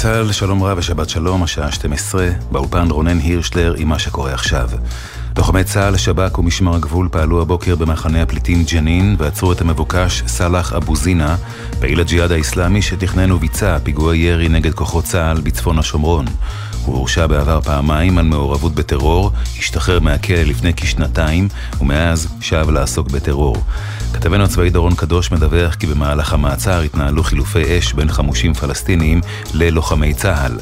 צה"ל, שלום רב ושבת שלום, השעה 12, באולפן רונן הירשלר עם מה שקורה עכשיו. לוחמי צה"ל, שב"כ ומשמר הגבול פעלו הבוקר במחנה הפליטים ג'נין ועצרו את המבוקש סאלח אבו זינה, פעיל הג'יהאד האיסלאמי שתכנן וביצע פיגועי ירי נגד כוחות צה"ל בצפון השומרון. הוא הורשע בעבר פעמיים על מעורבות בטרור, השתחרר מהכלא לפני כשנתיים, ומאז שב לעסוק בטרור. כתבנו הצבאי דורון קדוש מדווח כי במהלך המעצר התנהלו חילופי אש בין חמושים פלסטינים ללוחמי צה"ל.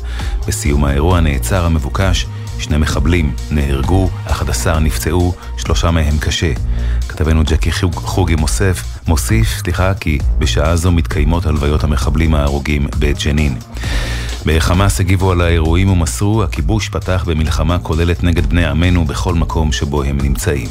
בסיום האירוע נעצר המבוקש שני מחבלים נהרגו, 11 נפצעו, שלושה מהם קשה. כתבנו ג'קי חוגי מוסף, מוסיף, סליחה, כי בשעה זו מתקיימות הלוויות המחבלים ההרוגים בג'נין. בחמאס הגיבו על האירועים ומסרו, הכיבוש פתח במלחמה כוללת נגד בני עמנו בכל מקום שבו הם נמצאים.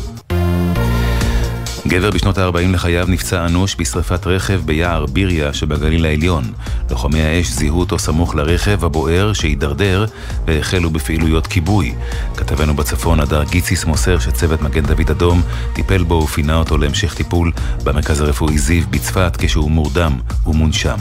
גבר בשנות ה-40 לחייו נפצע אנוש בשרפת רכב ביער ביריה שבגליל העליון. לוחמי האש זיהו אותו סמוך לרכב הבוער שהידרדר והחלו בפעילויות כיבוי. כתבנו בצפון הדר גיציס מוסר שצוות מגן דוד אדום טיפל בו ופינה אותו להמשך טיפול במרכז הרפואי זיו בצפת כשהוא מורדם ומונשם.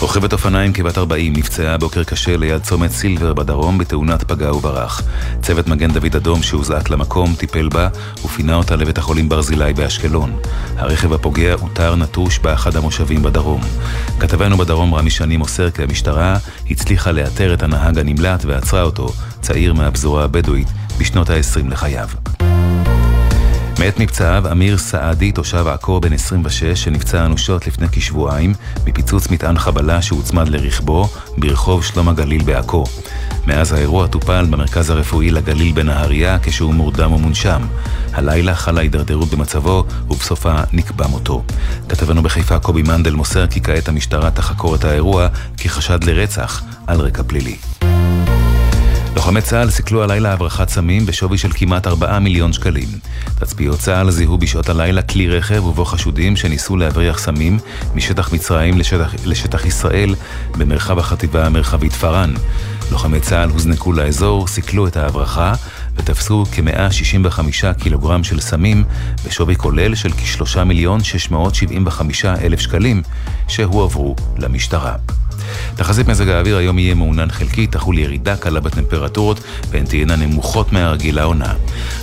רוכבת אופניים כבת 40 נפצעה בוקר קשה ליד צומת סילבר בדרום בתאונת פגע וברח. צוות מגן דוד אדום שהוזעק למקום טיפל בה ופינה אותה לבית החולים ברזילי באשקלון. הרכב הפוגע אותר נטוש באחד המושבים בדרום. כתבנו בדרום רמי שני מוסר כי המשטרה הצליחה לאתר את הנהג הנמלט ועצרה אותו, צעיר מהפזורה הבדואית, בשנות ה-20 לחייו. מת מפצעיו אמיר סעדי, תושב עכו בן 26, שנפצע אנושות לפני כשבועיים מפיצוץ מטען חבלה שהוצמד לרכבו ברחוב שלום הגליל בעכו. מאז האירוע טופל במרכז הרפואי לגליל בנהריה כשהוא מורדם ומונשם. הלילה חלה הידרדרות במצבו ובסופה נקבע מותו. כתבנו בחיפה קובי מנדל מוסר כי כעת המשטרה תחקור את האירוע כחשד לרצח על רקע פלילי. לוחמי צה"ל סיכלו הלילה הברחת סמים בשווי של כמעט 4 מיליון שקלים. תצפיות צה"ל זיהו בשעות הלילה כלי רכב ובו חשודים שניסו להבריח סמים משטח מצרים לשטח, לשטח ישראל במרחב החטיבה המרחבית פארן. לוחמי צה"ל הוזנקו לאזור, סיכלו את ההברחה ותפסו כ-165 קילוגרם של סמים בשווי כולל של כ-3 מיליון 675 אלף שקלים שהועברו למשטרה. תחזית מזג האוויר היום יהיה מעונן חלקי, תחול ירידה קלה בטמפרטורות והן תהיינה נמוכות מהרגיל לעונה.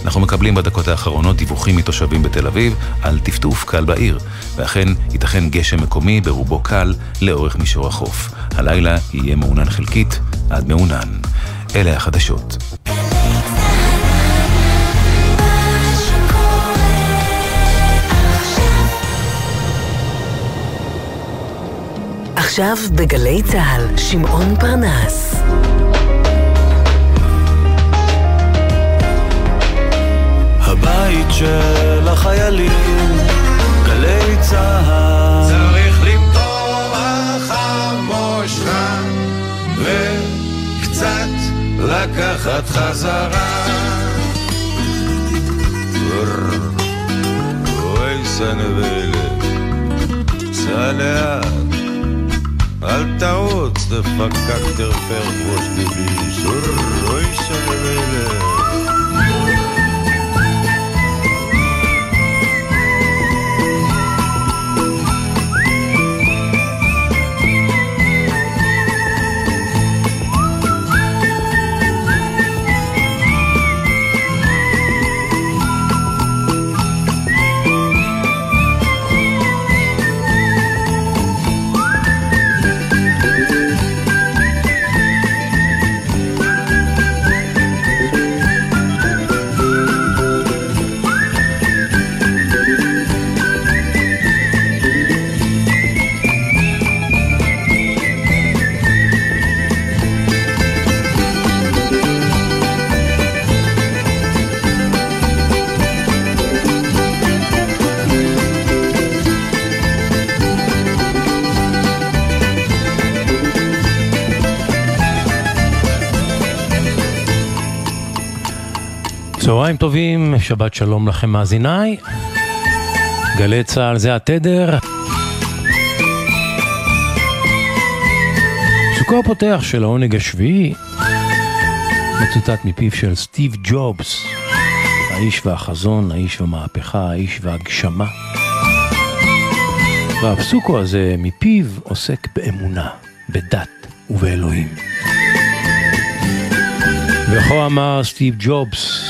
אנחנו מקבלים בדקות האחרונות דיווחים מתושבים בתל אביב על טפטוף קל בעיר, ואכן ייתכן גשם מקומי ברובו קל לאורך מישור החוף. הלילה יהיה מעונן חלקית עד מעונן. אלה החדשות. עכשיו בגלי צה"ל, שמעון פרנס. הבית של החיילים, גלי צה"ל. צריך למתוח המושכה וקצת לקחת חזרה. אוי סנבלת, סע לאט אל תרוץ, דפקק תרפר ראש דבי, שור, צהריים טובים, שבת שלום לכם מאזיניי. גלי צה"ל זה התדר. פסוקו הפותח של העונג השביעי מצוטט מפיו של סטיב ג'ובס, האיש והחזון, האיש והמהפכה, האיש והגשמה. והפסוקו הזה מפיו עוסק באמונה, בדת. ובאלוהים. וכה אמר סטיב ג'ובס,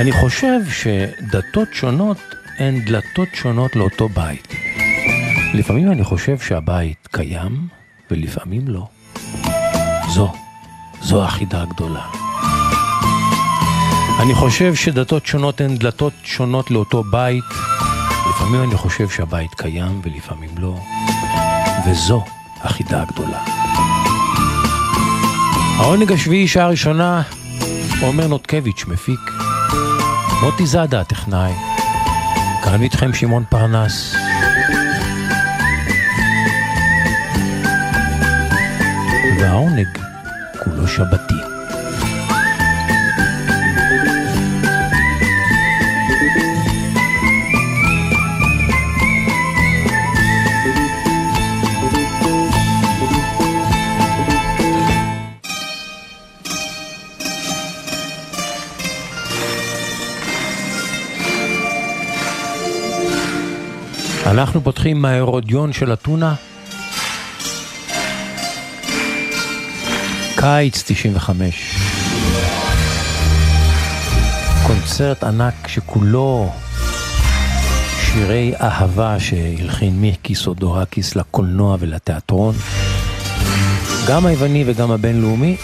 אני חושב שדתות שונות הן דלתות שונות לאותו בית. לפעמים אני חושב שהבית קיים, ולפעמים לא. זו, זו החידה הגדולה. אני חושב שדתות שונות הן דלתות שונות לאותו בית. לפעמים אני חושב שהבית קיים ולפעמים לא. וזו החידה הגדולה. העונג השביעי, שעה ראשונה, עומר נותקביץ', מפיק. מוטי זאדה, הטכנאי. כאן איתכם שמעון פרנס. והעונג כולו שבתי. אנחנו פותחים מההרודיון של אתונה. קיץ 95. קונצרט ענק שכולו שירי אהבה שהלחין מיקיס אודורקיס לקולנוע ולתיאטרון, גם היווני וגם הבינלאומי.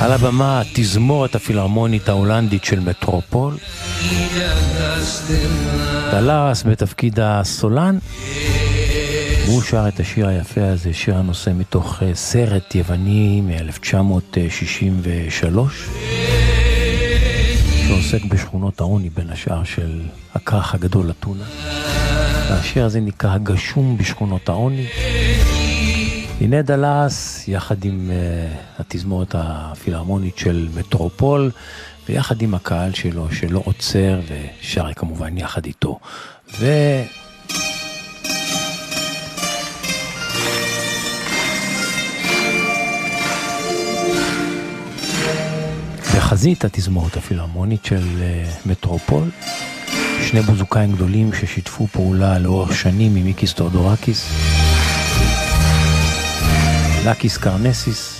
על הבמה התזמורת הפילהרמונית ההולנדית של מטרופול. דלרס בתפקיד הסולן. הוא שר את השיר היפה הזה, שיר הנושא מתוך אה, סרט יווני מ-1963, שעוסק בשכונות העוני בין השאר של הכרך הגדול אתונה. והשיר הזה נקרא הגשום בשכונות העוני. הנה דלס, יחד עם uh, התזמורת הפילהרמונית של מטרופול, ויחד עם הקהל שלו, שלא עוצר, ושר כמובן יחד איתו. ו... בחזית התזמורת הפילהרמונית של אה, מטרופול, שני בוזוקאים גדולים ששיתפו פעולה לאורך שנים עם מיקיס תאודורקיס. לאקיס קרנסיס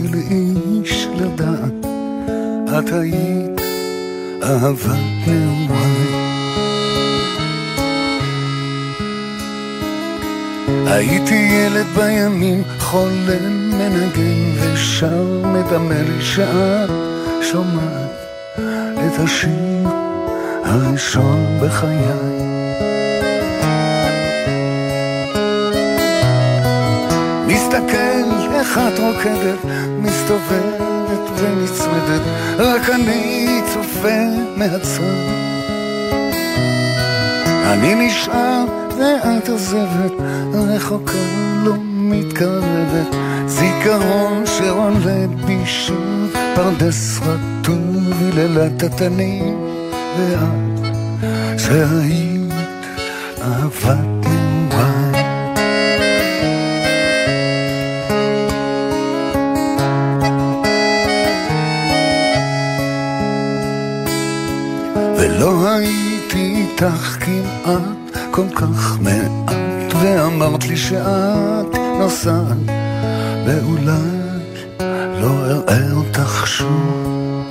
נתתי לאיש לדעת. את היית אהבת נעוריי. הייתי ילד בימים, חולם, מנגן ושר, מדמה לי שאת שומעת את השיר הראשון בחיי. את רוקדת, מסתובבת ונצמדת, רק אני צופה מהצד. אני נשאר ואת עוזבת, רחוקה לא מתקרבת, זיכרון שעולה בי שוב, פרדס רטוב, היללת התנים, ואת שהיית אהבת ולא הייתי איתך כמעט כל כך מעט, ואמרת לי שאת נוסעת, ואולי לא אראה אותך שוב.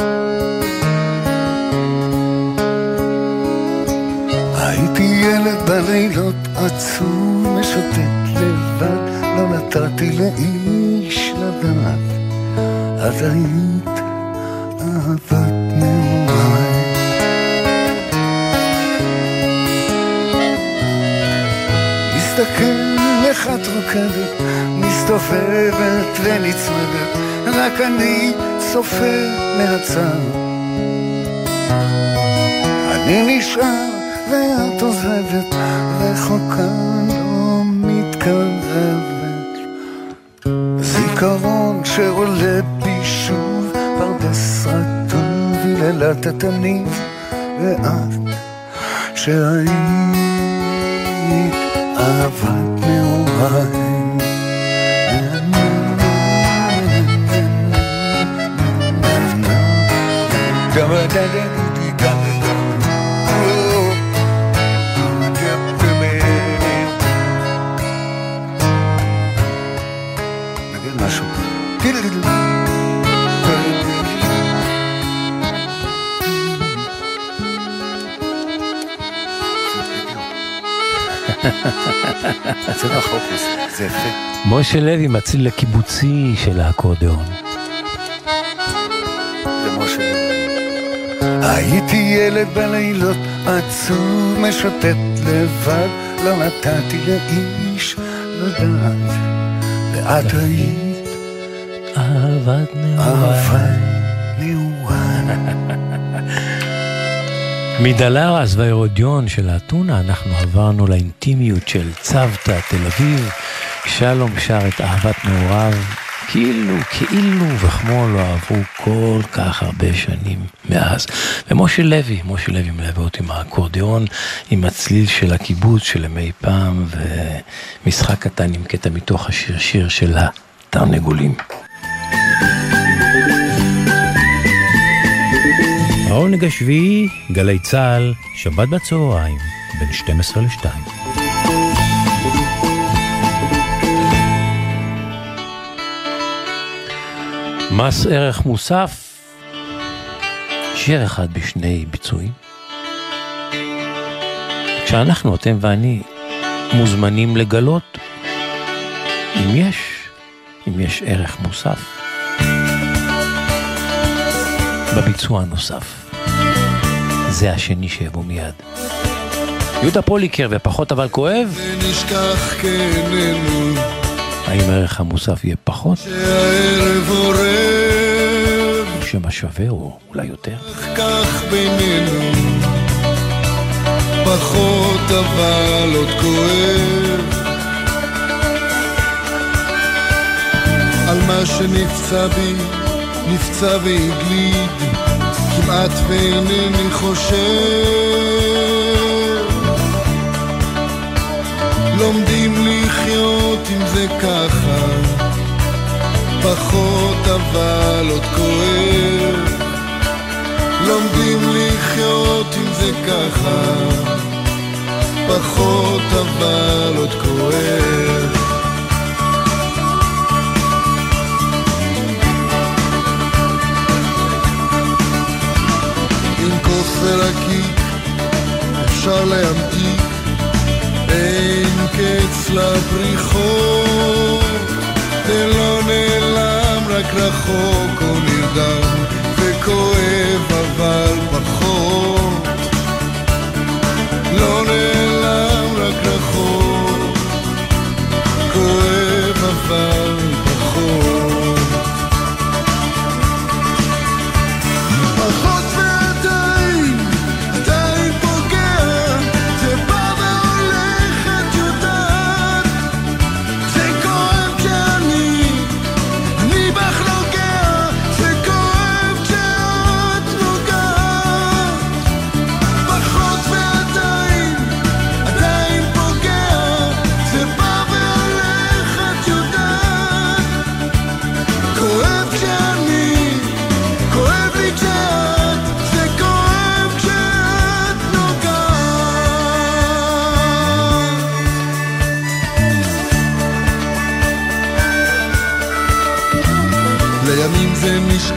הייתי ילד בלילות עצוב, משוטט לבד, לא נתתי לאיש לדעת, היית מסתכל איך את רוקדת, מסתובבת ונצמדת, רק אני צופה מהצד. אני נשאר ואת עוזבת, רחוקה לא מתקרבת. זיכרון שעולה בי שוב, פרדס רטוב, היללת התנים, ואת שהיית אהבת נעוריי. זה רחוק, זה יפה. משה לוי מציל לקיבוצי של האקורדיאון. הייתי ילד בלילות עצוב משוטט לבד, לא נתתי לאיש לדעת, ואת היית אהבת נעוריי. מדלרס וההרודיון של האתונה אנחנו עברנו לאינטימיות של צוותא תל אביב. שלום שר את אהבת נעוריו, כאילו, כאילו וכמו לא עברו כל כך הרבה שנים מאז. ומשה לוי, משה לוי מלווה אותי עם האקורדיאון, עם הצליל של הקיבוץ של ימי פעם, ומשחק קטן עם קטע מתוך השיר שיר של התרנגולים. העונג השביעי, גלי צה"ל, שבת בצהריים, בין 12 ל-2. מס ערך מוסף, שיר אחד בשני ביצועים. כשאנחנו, אתם ואני, מוזמנים לגלות אם יש, אם יש ערך מוסף בביצוע הנוסף. זה השני שיבוא מיד. יהודה פוליקר ופחות אבל כואב. ונשכח כעינינו. האם הערך המוסף יהיה פחות? שהערב עורב. שמה שווה או אולי יותר? כך בינינו. פחות אבל עוד כואב. על מה שנפצע בי, נפצע והגליד. כמעט ואינני חושב לומדים לחיות עם זה ככה פחות אבל עוד כואב לומדים לחיות עם זה ככה פחות אבל עוד כואב. ורקיק אפשר להמתיק, אין קץ לבריחות, זה לא נעלם רק רחוק או נרדם, וכואב אבל פחות. לא נעלם רק רחוק, כואב אבל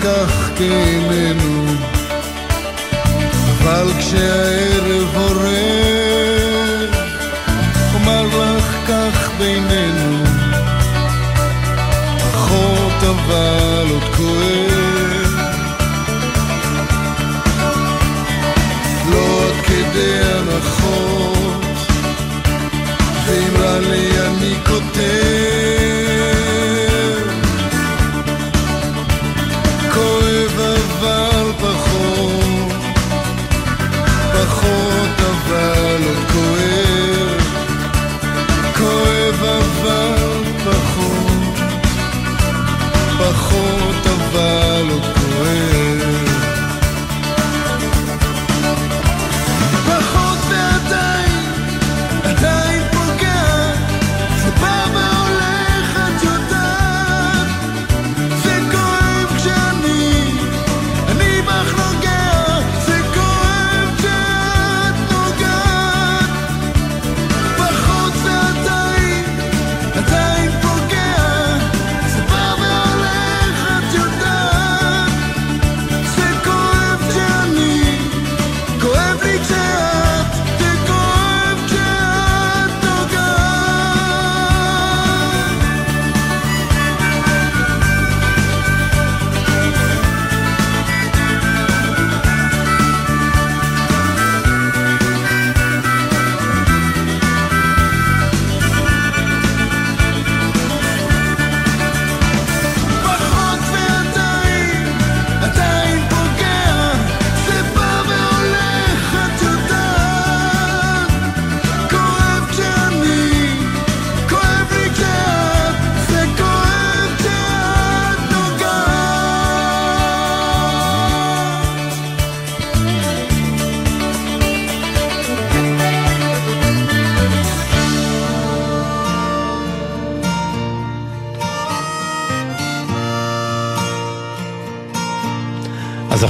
נשכח כאיננו, אבל כשהערב עורר, אומר לך כך בינינו, פחות אבל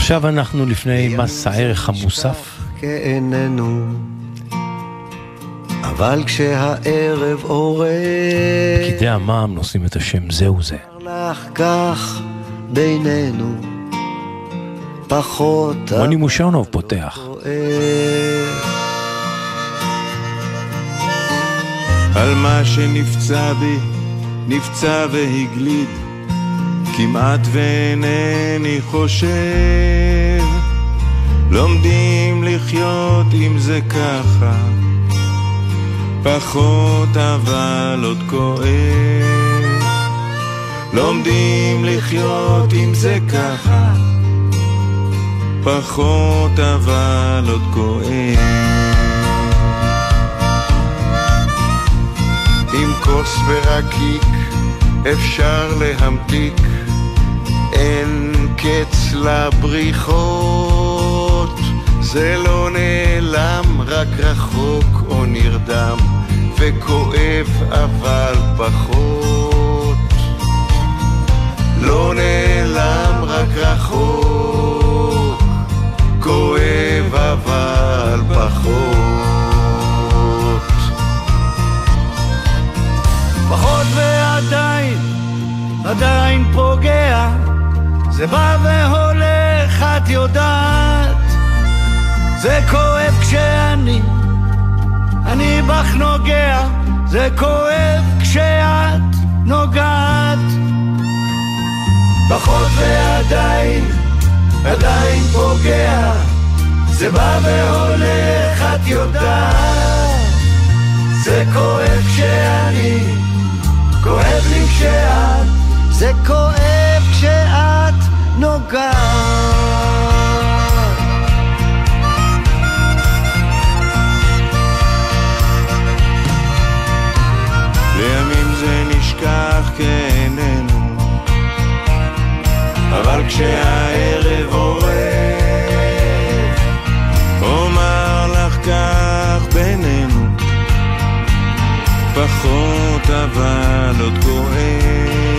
עכשיו אנחנו לפני מס הערך המוסף. כאיננו, אבל כשהערב עורר, פקידי המע"מ נושאים את השם זהו זה. לך כך בינינו, פחות רוני מושרנוב פותח. על מה שנפצע בי, נפצע והגליד, כמעט ואינני חושב. לומדים לחיות עם זה ככה, פחות אבל עוד כואב. לומדים לחיות עם זה ככה, פחות אבל עוד כואב. עם כוס ורקיק אפשר להמתיק, אין קץ לבריחות, זה לא נעלם, רק רחוק או נרדם, וכואב אבל פחות. לא נעלם, רק רחוק, כואב אבל פחות. פחות ועדיין, עדיין פוגע. והולך, את יודעת, זה כואב כשאני, אני בך נוגע, זה כואב כשאת נוגעת. פחות ועדיין, עדיין פוגע, זה בא והולך, את יודעת, זה כואב כשאני, כואב לי כשאת, זה כואב כשאת נוגעת. לימים זה נשכח כאיננו, אבל כשהערב עורב, אומר לך כך בינינו, פחות אבל עוד כואב.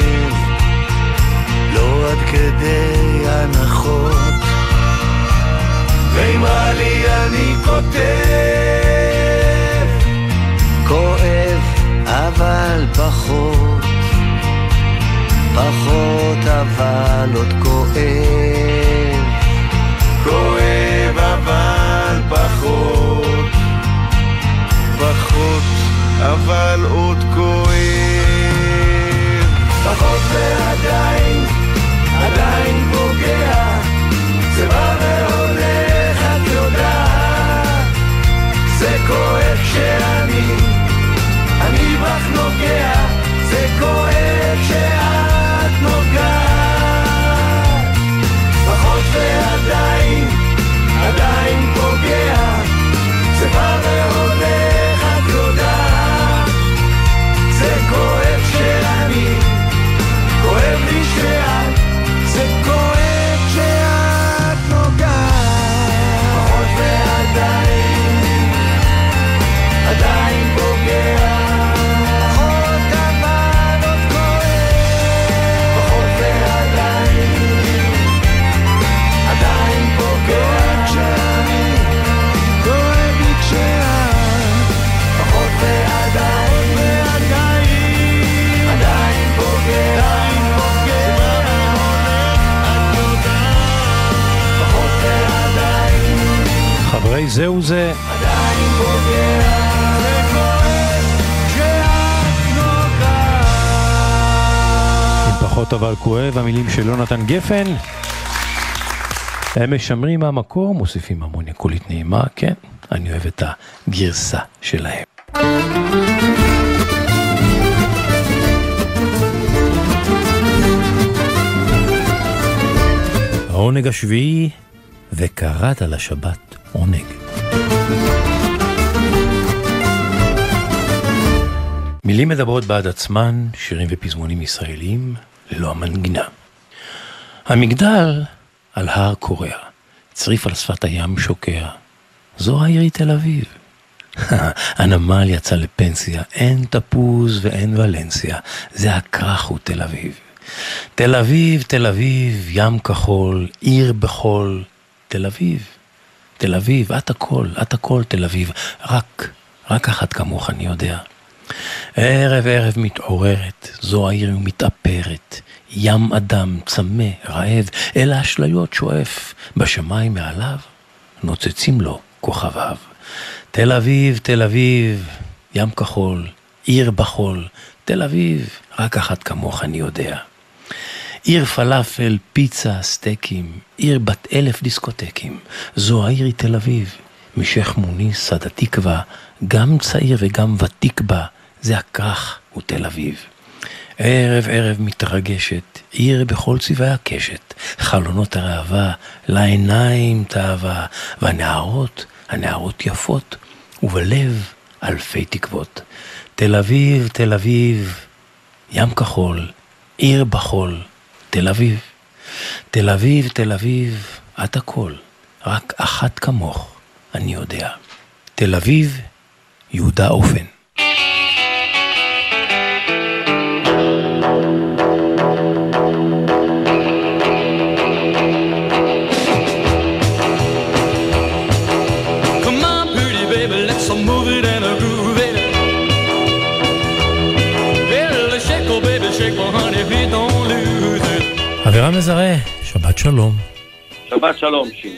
כדי הנחות, ואם רע לי אני כותב, כואב אבל פחות, פחות אבל עוד כואב, כואב אבל פחות, פחות אבל עוד כואב. פחות ועדיין, זה כואב כשאני, אני בך נוגע, זה כואב כשאת נוגעת, חברי זהו זה, עדיין. עם פחות אבל כואב, המילים של יונתן גפן. הם משמרים מהמקור, מוסיפים המוניה קולית נעימה, כן, אני אוהב את הגרסה שלהם. העונג השביעי, וקראת לשבת עונג. מילים מדברות בעד עצמן, שירים ופזמונים ישראלים, ללא המנגינה. המגדל על הר קורע, צריף על שפת הים שוקע. זו העירי תל אביב. הנמל יצא לפנסיה, אין תפוז ואין ולנסיה, זה הכרך הוא תל אביב. תל אביב, תל אביב, ים כחול, עיר בחול, תל אביב. תל אביב, את הכל, את הכל תל אביב, רק, רק אחת כמוך אני יודע. ערב ערב מתעוררת, זו העיר מתאפרת, ים אדם צמא, רעב, אל האשליות שואף, בשמיים מעליו נוצצים לו כוכביו. תל אביב, תל אביב, ים כחול, עיר בחול, תל אביב, רק אחת כמוך אני יודע. עיר פלאפל, פיצה, סטייקים, עיר בת אלף דיסקוטקים, זו העיר היא תל אביב. משייח' מוניס עד התקווה, גם צעיר וגם ותיק בה, זה הכרך הוא תל אביב. ערב ערב מתרגשת, עיר בכל צבעי הקשת, חלונות הראווה, לעיניים תאווה, והנערות, הנערות יפות, ובלב אלפי תקוות. תל אביב, תל אביב, ים כחול, עיר בחול, תל אביב. תל אביב, תל אביב, את הכל, רק אחת כמוך, אני יודע. תל אביב, יהודה אופן. אבירם מזרה, שבת שלום. שבת שלום, שמעון.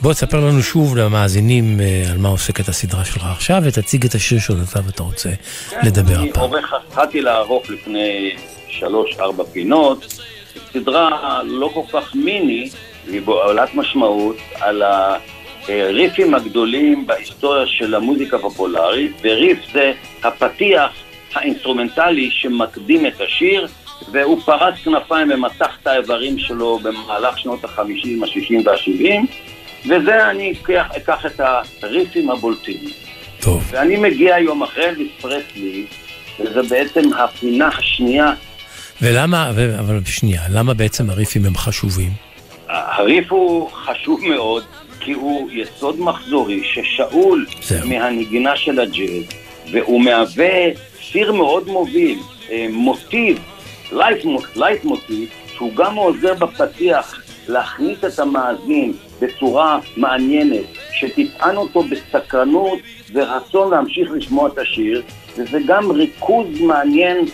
בוא תספר לנו שוב למאזינים אה, על מה עוסקת הסדרה שלך עכשיו, ותציג את השיר שעליו אתה רוצה כן, לדבר הפעם. אני עורך, התחלתי לערוך לפני שלוש-ארבע פינות, סדרה לא כל כך מיני, היא בעולת משמעות, על הריפים הגדולים בהיסטוריה של המוזיקה הפופולרית, וריף זה הפתיח האינסטרומנטלי שמקדים את השיר, והוא פרס כנפיים ומתח את האיברים שלו במהלך שנות החמישים, השישים והשבעים, וזה אני אקח, אקח את הריפים הבולטים. טוב. ואני מגיע יום אחרי אלוויס פרסלי, וזה בעצם הפינה השנייה. ולמה, אבל שנייה, למה בעצם הריפים הם חשובים? הריף הוא חשוב מאוד, כי הוא יסוד מחזורי ששאול זהו. מהנגינה של הג'אז, והוא מהווה ציר מאוד מוביל, אה, מוטיב, לייטמוטיב, שהוא גם עוזר בפתיח להכניס את המאזין בצורה מעניינת, שתטען אותו בסקרנות ורצון להמשיך לשמוע את השיר, וזה גם ריכוז מעניין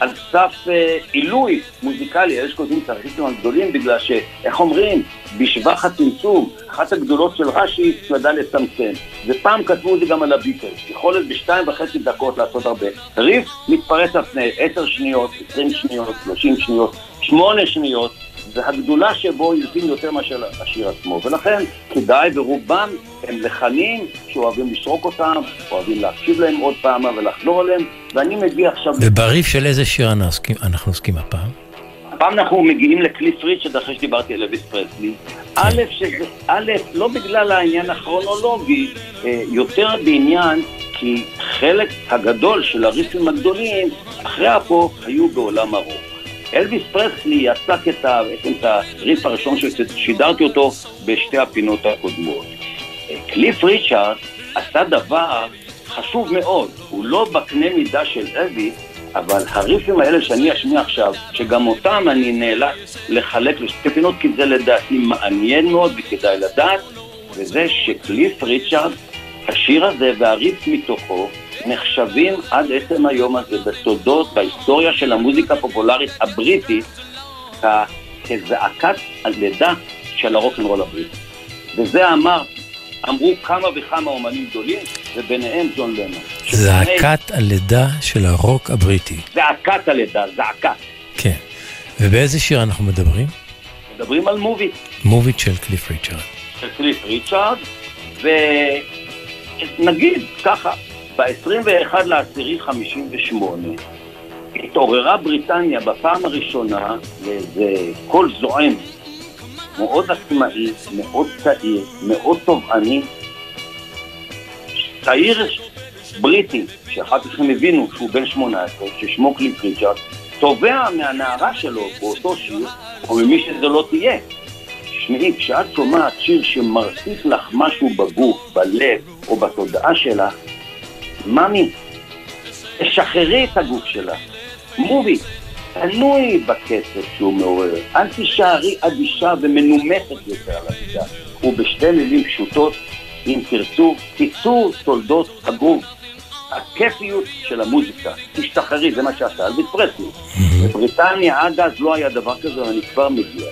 על סף אה, עילוי מוזיקלי, יש כותבים את הריכוזים הגדולים בגלל שאיך אומרים, בשבח הצמצום, אחת הגדולות של רש"י ידע לצמצם. ופעם כתבו את זה גם על הביטלס, יכולת בשתיים וחצי דקות לעשות הרבה. ריף מתפרץ על פני עשר שניות, עשרים שניות, שלושים שניות, שמונה שניות, והגדולה שבו יוצאים יותר מאשר השיר עצמו. ולכן כדאי, ורובם הם לחנים שאוהבים לשרוק אותם, אוהבים להקשיב להם עוד פעם ולחזור עליהם, ואני מגיע עכשיו... ובריף של איזה שיר אנחנו עוסקים הפעם? הפעם אנחנו מגיעים לקליף ריצ'רד אחרי שדיברתי על אביס פרסלי. כן. א', שזה, א', לא בגלל העניין הכרונולוגי, אה, יותר בעניין כי חלק הגדול של הריפים הגדולים אחרי הפופ היו בעולם הרוק. אלוויס פרסלי יצק את, את הריף הראשון ששידרתי אותו בשתי הפינות הקודמות. קליף ריצ'ארד עשה דבר חשוב מאוד, הוא לא בקנה מידה של אלוויס, אבל הריפים האלה שאני אשמיע עכשיו, שגם אותם אני נאלץ לחלק לשתי פינות, כי זה לדעתי מעניין מאוד וכדאי לדעת, וזה שקליף ריצ'ארד, השיר הזה והריף מתוכו, נחשבים עד עצם היום הזה בתולדות, בהיסטוריה של המוזיקה הפופולרית הבריטית, כזעקת הלידה של הרוקנרול הבריטי. וזה אמר, אמרו כמה וכמה אומנים גדולים, וביניהם ג'ון לנון. זעקת הלידה של הרוק הבריטי. זעקת הלידה, זעקת. כן. ובאיזה שיר אנחנו מדברים? מדברים על מוביט. מוביט של קליף ריצ'ארד. של קליף ריצ'ארד, ונגיד ככה, ב-21 לאסירי 58 התעוררה בריטניה בפעם הראשונה לאיזה קול זועם, מאוד עצמאי, מאוד צעיר, מאוד תובעני. צעיר בריטי, שאחר כך הם הבינו שהוא בן 18, ששמו קליף ריצ'רד, תובע מהנערה שלו באותו שיר, או ממי שזה לא תהיה. תשמעי, כשאת שומעת שיר שמרסיס לך משהו בגוף, בלב או בתודעה שלך, ממי, תשחררי את הגוף שלך. מובי, תנוי בכסף שהוא מעורר. אל תישארי אדישה ומנומסת יותר על המידה. ובשתי מילים פשוטות, אם תרצו, תיצור תולדות הגוף. הכיפיות של המוזיקה. תשתחררי, זה מה שעשה אלוויס פרסלי. בבריטניה עד אז לא היה דבר כזה, ואני כבר מגיע.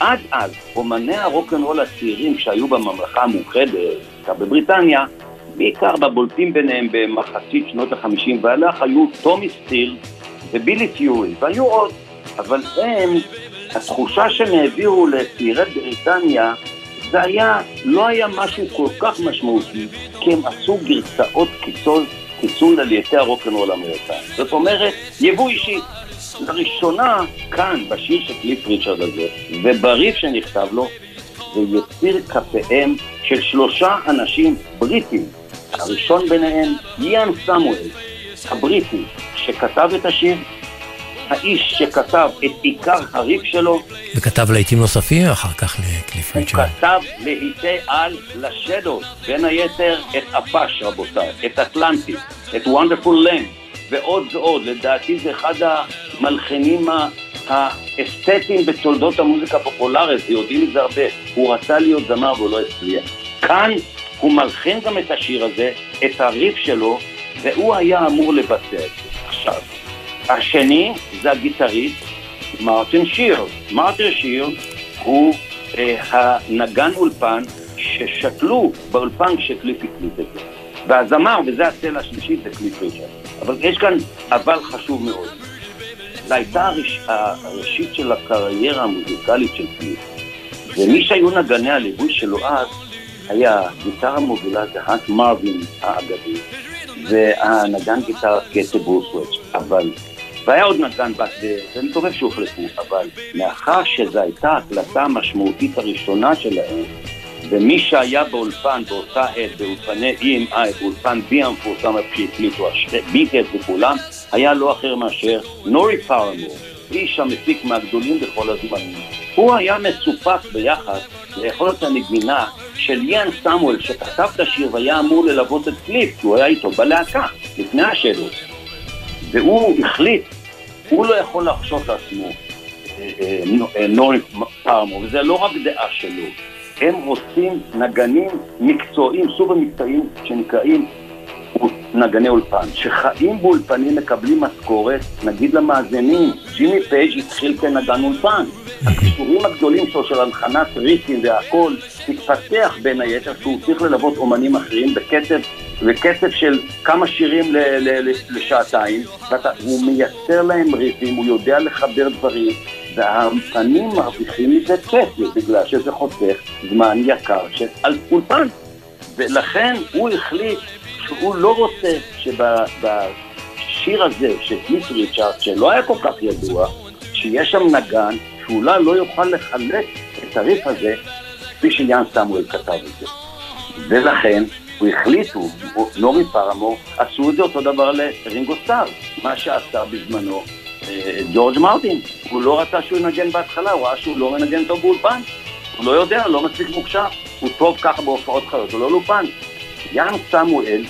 עד אז, אומני הרוקנרול הצעירים שהיו בממלכה המאוחדת, בבריטניה, בעיקר בבולטים ביניהם במחצית שנות החמישים ואילך היו טומי סטיר ובילי פיורי, והיו עוד, אבל הם, התחושה שהם העבירו לצעירי בריטניה זה היה, לא היה משהו כל כך משמעותי, כי הם עשו גרסאות קיצון, קיצון עלייתי הרוקנרול האמריקאי. זאת אומרת, יבוא אישי. לראשונה, כאן, בשיר של קליף ריצ'רד הזה, ובריף שנכתב לו, זה יציר כפיהם של שלושה אנשים בריטים הראשון ביניהם, איאן סמואל, הבריטי, שכתב את השיר, האיש שכתב את עיקר הריף שלו. וכתב להיטים נוספים אחר כך לקליף ריצ'רד. הוא כתב להיטי על לשדו, בין היתר את אפש רבותיי, את אטלנטי, את וונדרפול לנד, ועוד ועוד. לדעתי זה אחד המלחינים האסתטיים בתולדות המוזיקה הפופולרית, ויודעים את זה הרבה. הוא רצה להיות זמר והוא לא הצליח. כאן הוא מלחין גם את השיר הזה, את הריף שלו, והוא היה אמור לבצע את זה. עכשיו, השני זה הגיטריסט ארני שיר. ארני שיר הוא אה, הנגן אולפן ששתלו באולפן כשקליף הקליט את זה. והזמר, וזה הצלע השלישית, זה קליף ריצ'רד. אבל יש כאן אבל חשוב מאוד. זו הייתה הראש, הראשית של הקריירה המוזיקלית של קליף. ומי שהיו נגני הליווי שלו אז, היה גיטרה מובילה, זה האנק מרווין האגדי, והנגן גיטרה קטי בוסוויץ', אבל, והיה עוד נגן בת, ואני מקווה שהוחלפו, אבל מאחר שזו הייתה ההקלטה המשמעותית הראשונה שלהם, ומי שהיה באולפן באותה עת, באולפני EMI, באולפן B המפורסם שהקליטו, ביטלס וכולם, היה לא אחר מאשר נורי פארמור, איש המפיק מהגדולים בכל הזמנים. הוא היה מסופק ביחס ליכולת הנגינה של איאן סמואל, שכתב את השיר והיה אמור ללוות את קליף, כי הוא היה איתו בלהקה, לפני השאדוז. והוא החליט, הוא לא יכול לחשוב לעצמו אה, אה, נורי פאראמור, וזה לא רק דעה שלו. הם רוצים נגנים מקצועיים, סוג המקצועיים שנקראים נגני אולפן, שחיים באולפנים מקבלים משכורת, נגיד למאזינים, ג'ימי פייג' התחיל כנגן אולפן. הכישורים הגדולים שלו של הנחנת ריקים והכל, התפתח בין היתר שהוא צריך ללוות אומנים אחרים בקצב, בקצב של כמה שירים ל- ל- ל- לשעתיים, הוא מייצר להם ריקים, הוא יודע לחבר דברים, והאולפנים מרוויחים מזה כסף, בגלל שזה חוסך זמן יקר של אולפן. ולכן הוא החליט שהוא לא רוצה שבשיר הזה של קיס ריצ'ארד, שלא היה כל כך ידוע, שיש שם נגן שאולי לא יוכל לחלק את הריף הזה כפי שיאן סמואל כתב את זה. ולכן הוא החליטו, נורי פרמור, עשו את זה אותו דבר לרינגו סטאר, מה שעשה בזמנו אה, ג'ורג' מרטין. הוא לא רצה שהוא ינגן בהתחלה, הוא ראה שהוא לא מנגן טוב באולפן. הוא לא יודע, לא מספיק מוכשר. הוא טוב ככה בהופעות חיות, הוא לא לאולפן. יאן סמואל,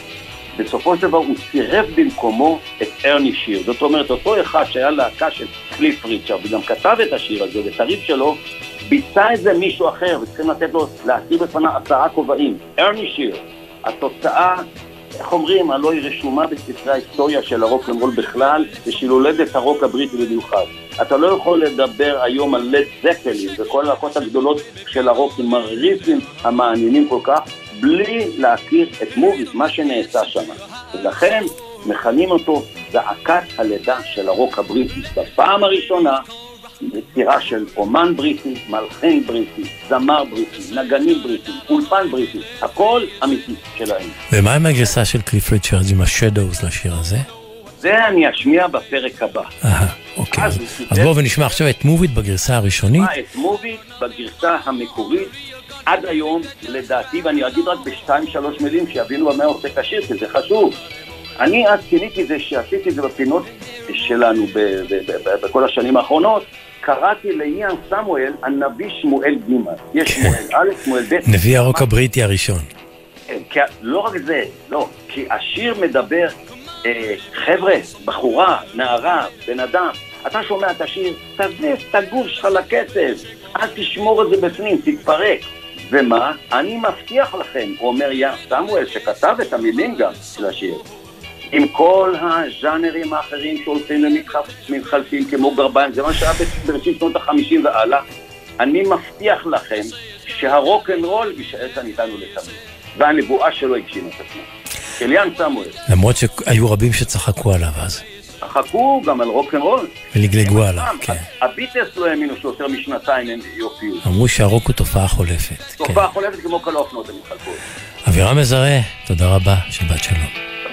בסופו של דבר הוא צירף במקומו את ארני שיר. זאת אומרת, אותו אחד שהיה להקה של קליף ריצ'רד, וגם כתב את השיר הזה, ואת הריף שלו, ביצע את זה מישהו אחר, וצריכים לתת לו, להסיר בפניו עשרה כובעים. ארני שיר. התוצאה, איך אומרים, הלא היא רשומה בספרי ההיסטוריה של הרוק אנד רול בכלל, ושל הולדת הרוק הבריטי במיוחד. אתה לא יכול לדבר היום על לד זפלין וכל הלהקות הגדולות של הרוק עם הריפים המעניינים כל כך, בלי להכיר את Move It, מה שנעשה שם. ולכן מכנים אותו זעקת הלידה של הרוק הבריטי. בפעם הראשונה, יצירה של אומן בריטי, מלחין בריטי, זמר בריטי, נגנים בריטי, אולפן בריטי, הכל אמיתי שלהם. ומה עם הגרסה של קליף ריצ'רדס עם השדוס לשיר הזה? זה אני אשמיע בפרק הבא. אהה, אוקיי. אז, אז בואו ונשמע עכשיו את מוביט בגרסה הראשונית. את מוביט בגרסה המקורית. עד היום, לדעתי, ואני אגיד רק בשתיים שלוש מילים שיבינו במה עושה את השיר, כי זה חשוב. אני אז כיניתי את זה, שעשיתי את זה בפינות שלנו בכל השנים האחרונות, קראתי לאיאן סמואל הנביא שמואל ג' יש שמואל א', שמואל ב'. נביא הרוק הבריטי הראשון. כן, לא רק זה, לא, כי השיר מדבר, אה, חבר'ה, בחורה, נערה, בן אדם, אתה שומע את השיר, תזיז את הגוף שלך לקצב, אל תשמור את זה בפנים, תתפרק. ומה? אני מבטיח לכם, אומר איאן סמואל, שכתב את המילים גם של השיר. עם כל הז'אנרים האחרים שהולכים ומתחלפים כמו גרביים, זה מה שהיה בראשית שנות החמישים והלאה. אני מבטיח לכם שהרוק אנד רול יישאר כאן איתנו לתמיד. והנבואה שלו הגשימה את עצמה. של איאן סמואל. למרות שהיו רבים שצחקו עליו אז. צחקו גם על רוק אנד רול. ולגלגו עליו, כן. הביטלס לא האמינו שיותר משנתיים הם יופיעו. אמרו שהרוק הוא תופעה חולפת. תופעה כן. חולפת כמו כל האופנות הם התחלפו. אבירם מזרה, תודה רבה, שבת שלום.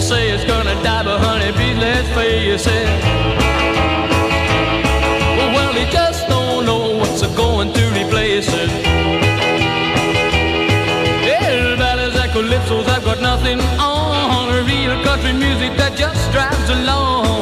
They say it's gonna die, but honey, please let's face it. Well, they just don't know what's going to replace it. Ballads and calypsos, I've got nothing on. Real country music that just drives along.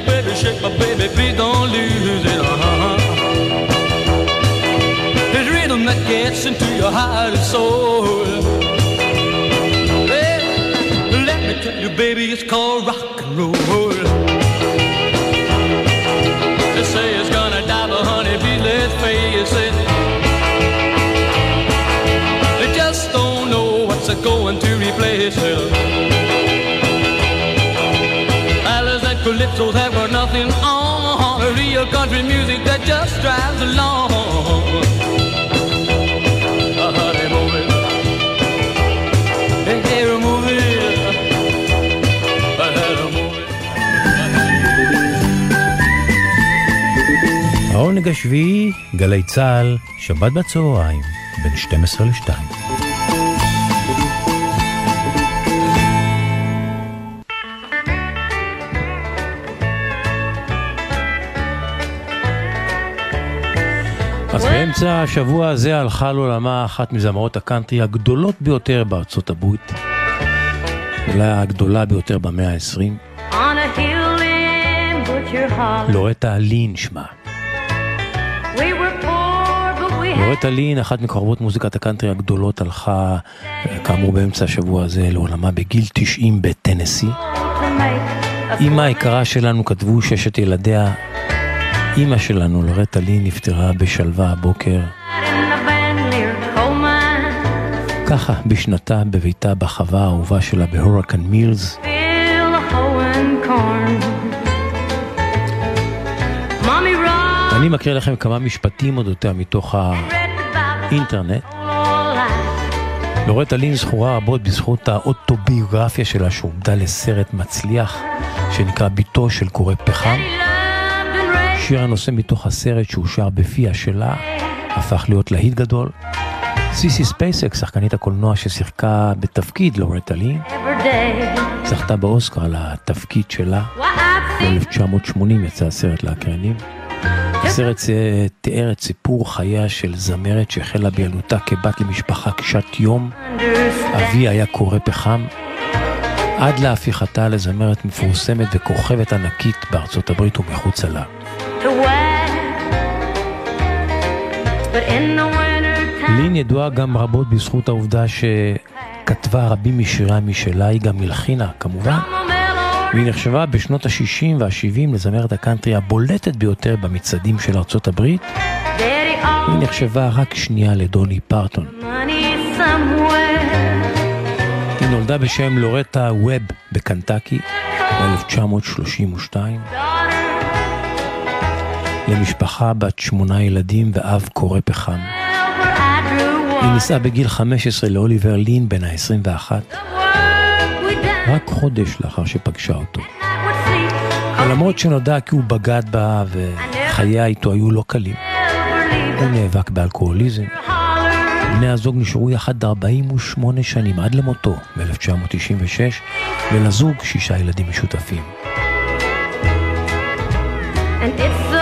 My baby, shake my baby, please don't lose it. Uh-huh. It's rhythm that gets into your heart and soul. Well, let me tell you, baby, it's called rock and roll. They say it's gonna die, but honey, please let's face it. They just don't know what's going to replace it. calypsos have got nothing on. Real country music that just drives along. העונג השביעי, גלי צה"ל, שבת בצהריים, בין 12 ל-2. באמצע השבוע הזה הלכה לעולמה אחת מזמרות הקאנטרי הגדולות ביותר בארצות הברית. אולי הגדולה ביותר במאה ה-20. לורטה לין שמה. לורטה לין, אחת ממלכות מוזיקת הקאנטרי הגדולות, הלכה כאמור באמצע השבוע הזה לעולמה בגיל 90 בטנסי. אימא היקרה שלנו כתבו ששת ילדיה אימא שלנו, לורטה לי, נפטרה בשלווה הבוקר. ככה, בשנתה בביתה בחווה האהובה שלה בהורקן מילס. אני מקריא לכם כמה משפטים אודותיה מתוך האינטרנט. לורטה לין זכורה רבות בזכות האוטוביוגרפיה שלה שעובדה לסרט מצליח שנקרא ביתו של קורא פחם. השיר הנושא מתוך הסרט שאושר בפיה שלה, הפך להיות להיט גדול. סיסי ספייסק, שחקנית הקולנוע ששיחקה בתפקיד לורטה לי, זכתה באוסקר על התפקיד שלה. ב-1980 יצא הסרט לאקרנים. הסרט תיאר את סיפור חייה של זמרת שהחלה בילדותה כבת למשפחה קשת יום. אבי היה קורא פחם. עד להפיכתה לזמרת מפורסמת וכוכבת ענקית בארצות הברית ומחוצה לה. לין ידועה גם רבות בזכות העובדה שכתבה רבים משיריה משלה, היא גם הלחינה כמובן, והיא נחשבה בשנות ה-60 וה-70 לזמרת הקאנטרי הבולטת ביותר במצעדים של ארצות הברית. היא נחשבה רק שנייה לדוני פרטון. היא נולדה בשם לורטה ווב בקנטקי ב-1932. למשפחה בת שמונה ילדים ואב קורא פחם. היא נישאה בגיל 15 לאוליבר לין בן ה-21, רק חודש לאחר שפגשה אותו. ולמרות שנודע כי הוא בגד בה וחייה איתו היו לא קלים, הוא נאבק באלכוהוליזם. בני הזוג נשארו יחד 48 שנים עד למותו ב-1996, ולזוג שישה ילדים משותפים. And it's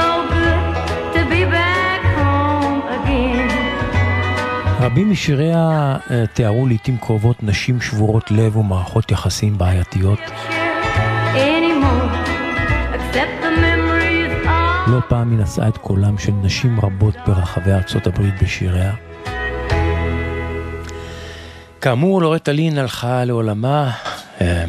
רבים משיריה תיארו לעיתים קרובות נשים שבורות לב ומערכות יחסים בעייתיות. לא פעם היא נשאה את קולם של נשים רבות ברחבי ארצות הברית בשיריה. כאמור, לורטה לין הלכה לעולמה אה,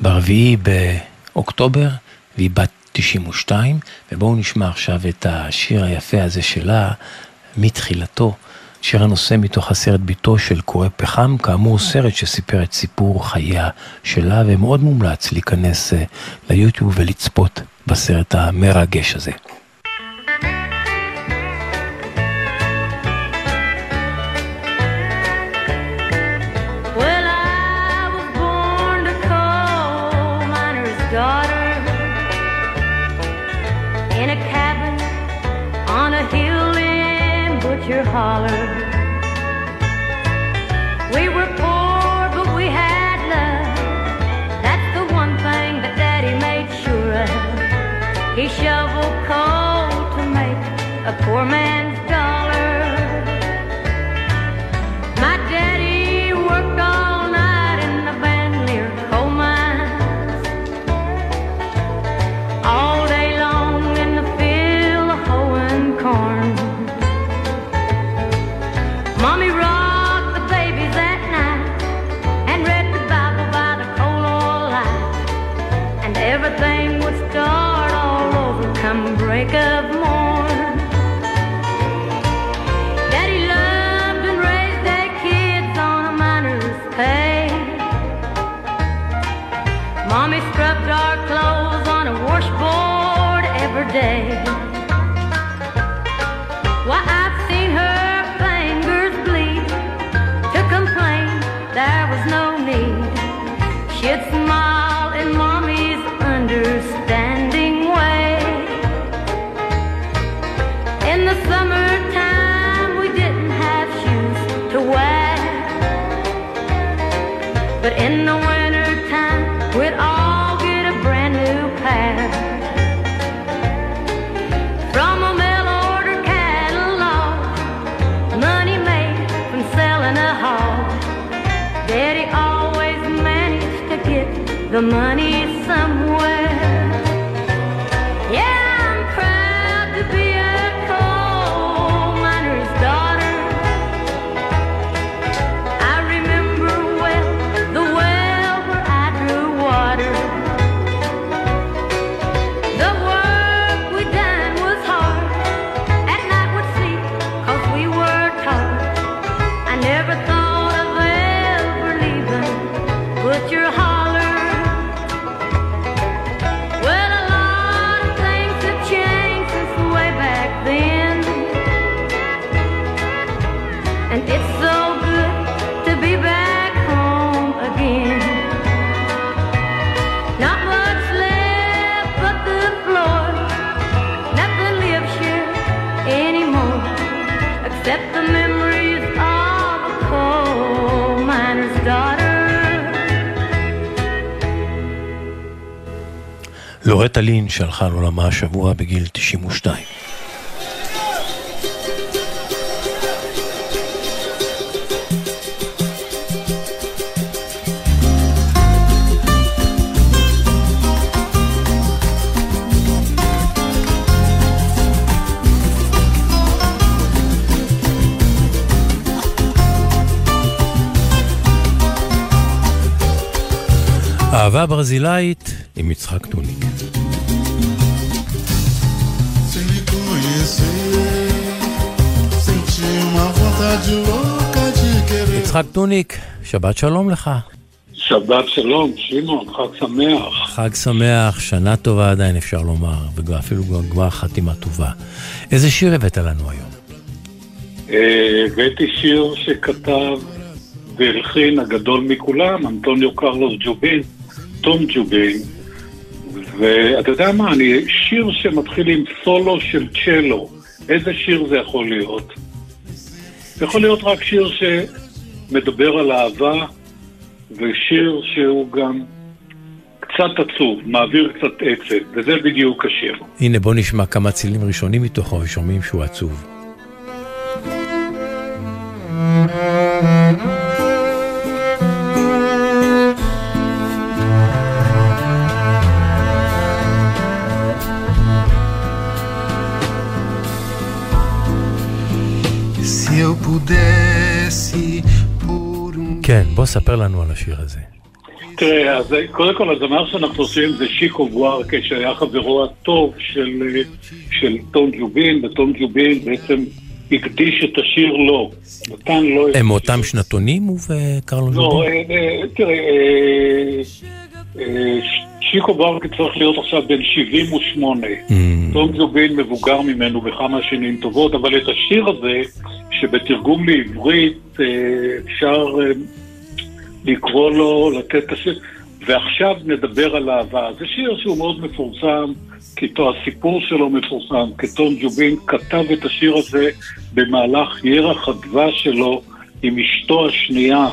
ברביעי באוקטובר, והיא בת 92, ובואו נשמע עכשיו את השיר היפה הזה שלה מתחילתו. שיר הנושא מתוך הסרט ביתו של קורא פחם, כאמור סרט שסיפר את סיפור חייה שלה, ומאוד מומלץ להיכנס אה, ליוטיוב ולצפות בסרט המרגש הזה. holler. poor man. לורטה לין שהלכה לעולמה השבוע בגיל 92. אהבה ברזילאית עם יצחק טוניק. יצחק טוניק, שבת שלום לך. שבת שלום, שמעון, חג שמח. חג שמח, שנה טובה עדיין אפשר לומר, ואפילו גמר חתימה טובה. איזה שיר הבאת לנו היום? אה, הבאתי שיר שכתב והלחין הגדול מכולם, אנטוניו קרלוס ג'ובין, תום ג'ובין. ואתה יודע מה, אני, שיר שמתחיל עם סולו של צ'לו, איזה שיר זה יכול להיות? זה יכול להיות רק שיר שמדבר על אהבה, ושיר שהוא גם קצת עצוב, מעביר קצת עצב, וזה בדיוק השיר. הנה בוא נשמע כמה צילים ראשונים מתוכו, ושומעים שהוא עצוב. Se eu כן, בוא ספר לנו על השיר הזה. תראה, אז קודם כל הזמר שאנחנו עושים זה שיקו גוארקה, שהיה חברו הטוב של, של תום ג'ובין, ותום ג'ובין בעצם הקדיש את השיר לו. נתן לו... הם. מאותם שנתונים הוא וקרלו לא, ז'ובין? אה, אה, תראה, שיקו גוארקה צריך להיות עכשיו בן 78. Mm, תום ג'ובין מבוגר ממנו בכמה שנים טובות, אבל את השיר הזה, שבתרגום לעברית אה, אפשר אה, לקרוא לו, לתת את השיר, ועכשיו נדבר על אהבה. זה שיר שהוא מאוד מפורסם, כי הסיפור שלו מפורסם, כי תום ג'ובין כתב את השיר הזה במהלך ירח הדבש שלו עם אשתו השנייה,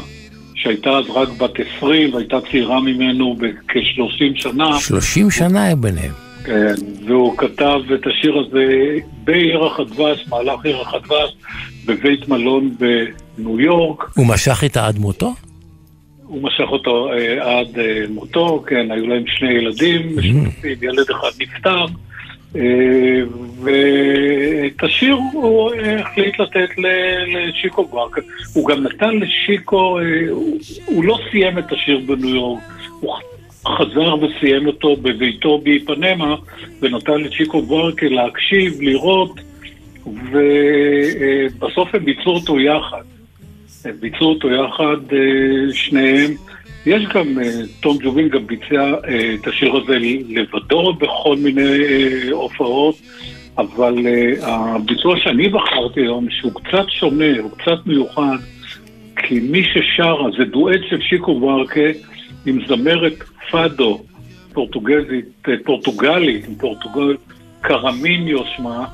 שהייתה אז רק בת 20 והייתה צעירה ממנו בכ-30 שנה. 30 שנה היה ביניהם. כן, והוא כתב את השיר הזה בירח הדבש, מהלך ירח הדבש, בבית מלון בניו יורק. הוא משך איתה עד מותו? הוא משך אותו אה, עד אה, מותו, כן, היו להם שני ילדים, משותפים, ילד אחד נפטר, ואת השיר הוא אה, החליט לתת לשיקו גוארק. הוא גם נתן לשיקו, אה, הוא, לא סיים את השיר בניו יורק, הוא חזר וסיים אותו בביתו באיפנמה, ונתן לצ'יקו בוארקה להקשיב, לראות, ובסוף הם ביצעו אותו יחד. הם ביצעו אותו יחד, שניהם. יש גם, תום ג'ובין גם ביצע את השיר הזה לבדו בכל מיני הופעות, אבל הביצוע שאני בחרתי היום, שהוא קצת שונה, הוא קצת מיוחד, כי מי ששרה זה דואט של שיקו ברקה עם זמרת פאדו, פורטוגזית, פורטוגלית, עם פורטוגל, קרמיניו שמה,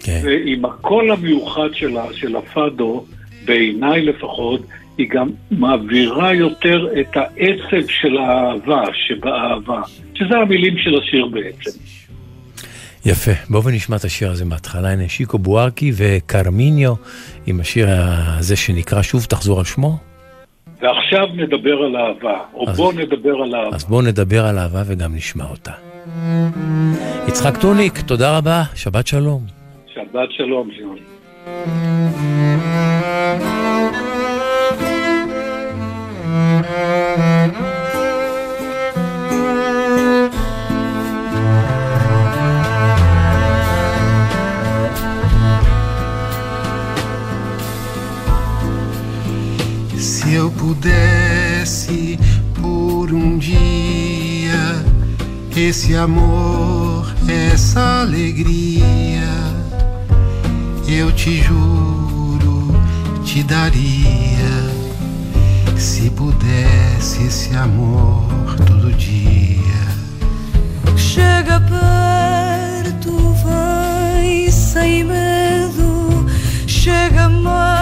כן. ועם הקול המיוחד שלה, של הפאדו, בעיניי לפחות, היא גם מעבירה יותר את העצב של האהבה שבאהבה, שזה המילים של השיר בעצם. יפה, בואו ונשמע את השיר הזה מההתחלה. הנה שיקו בוארקי וקרמיניו עם השיר הזה שנקרא שוב תחזור על שמו. ועכשיו נדבר על אהבה, או אז, בואו נדבר על אהבה. אז בואו נדבר על אהבה וגם נשמע אותה. יצחק טוניק, תודה רבה, שבת שלום. שבת שלום, זיון. Esse amor, essa alegria, eu te juro, te daria. Se pudesse esse amor todo dia. Chega perto, vem sem medo. Chega mais,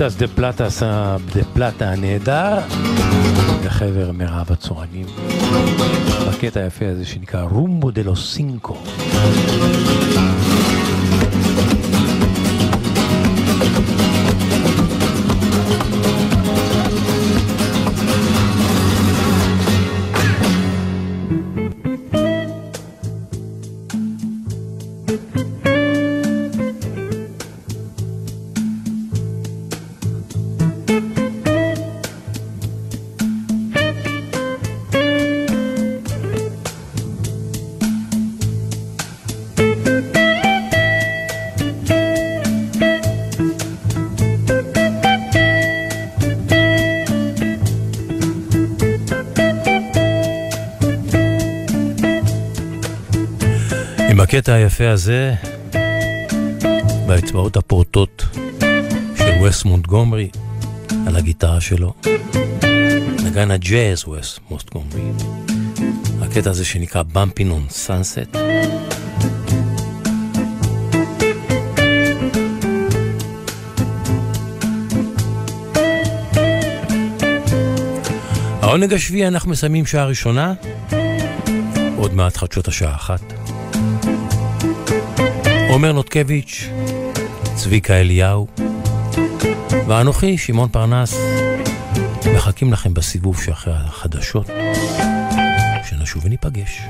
אניטס דה פלטס, דה פלטה הנהדר, לחבר מירב הצורנים, בקטע היפה הזה שנקרא רומבו דה לו הקטע היפה הזה, באצבעות הפורטות של וס מונטגומרי, על הגיטרה שלו. נגן הג'אז וס מונטגומרי. הקטע הזה שנקרא Bumping on Sunset. העונג השביעי אנחנו מסיימים שעה ראשונה, עוד מעט חדשות השעה אחת. עומר נותקביץ', צביקה אליהו, ואנוכי, שמעון פרנס, מחכים לכם בסיבוב שאחרי החדשות, שנשוב וניפגש.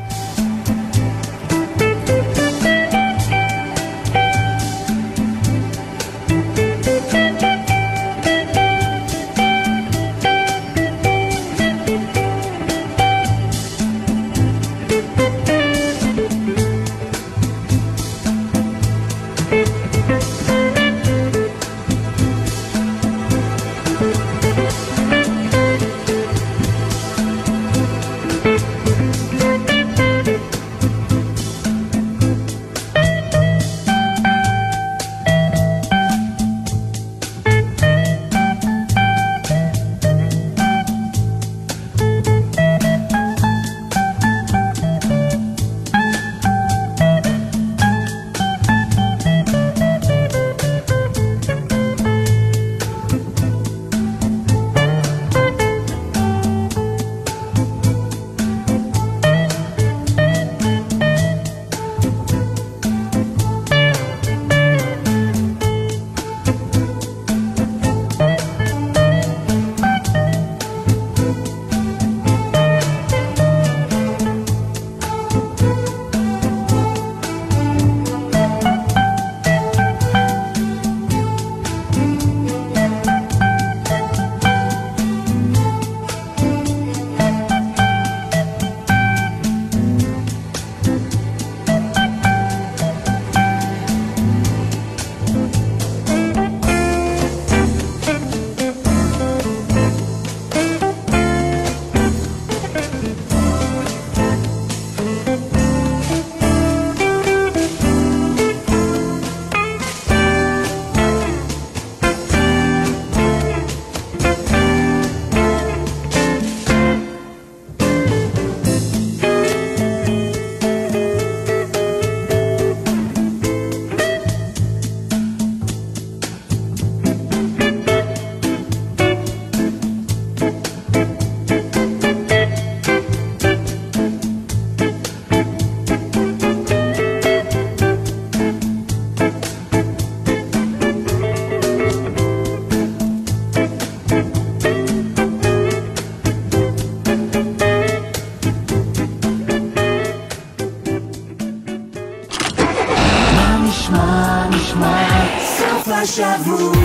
איפה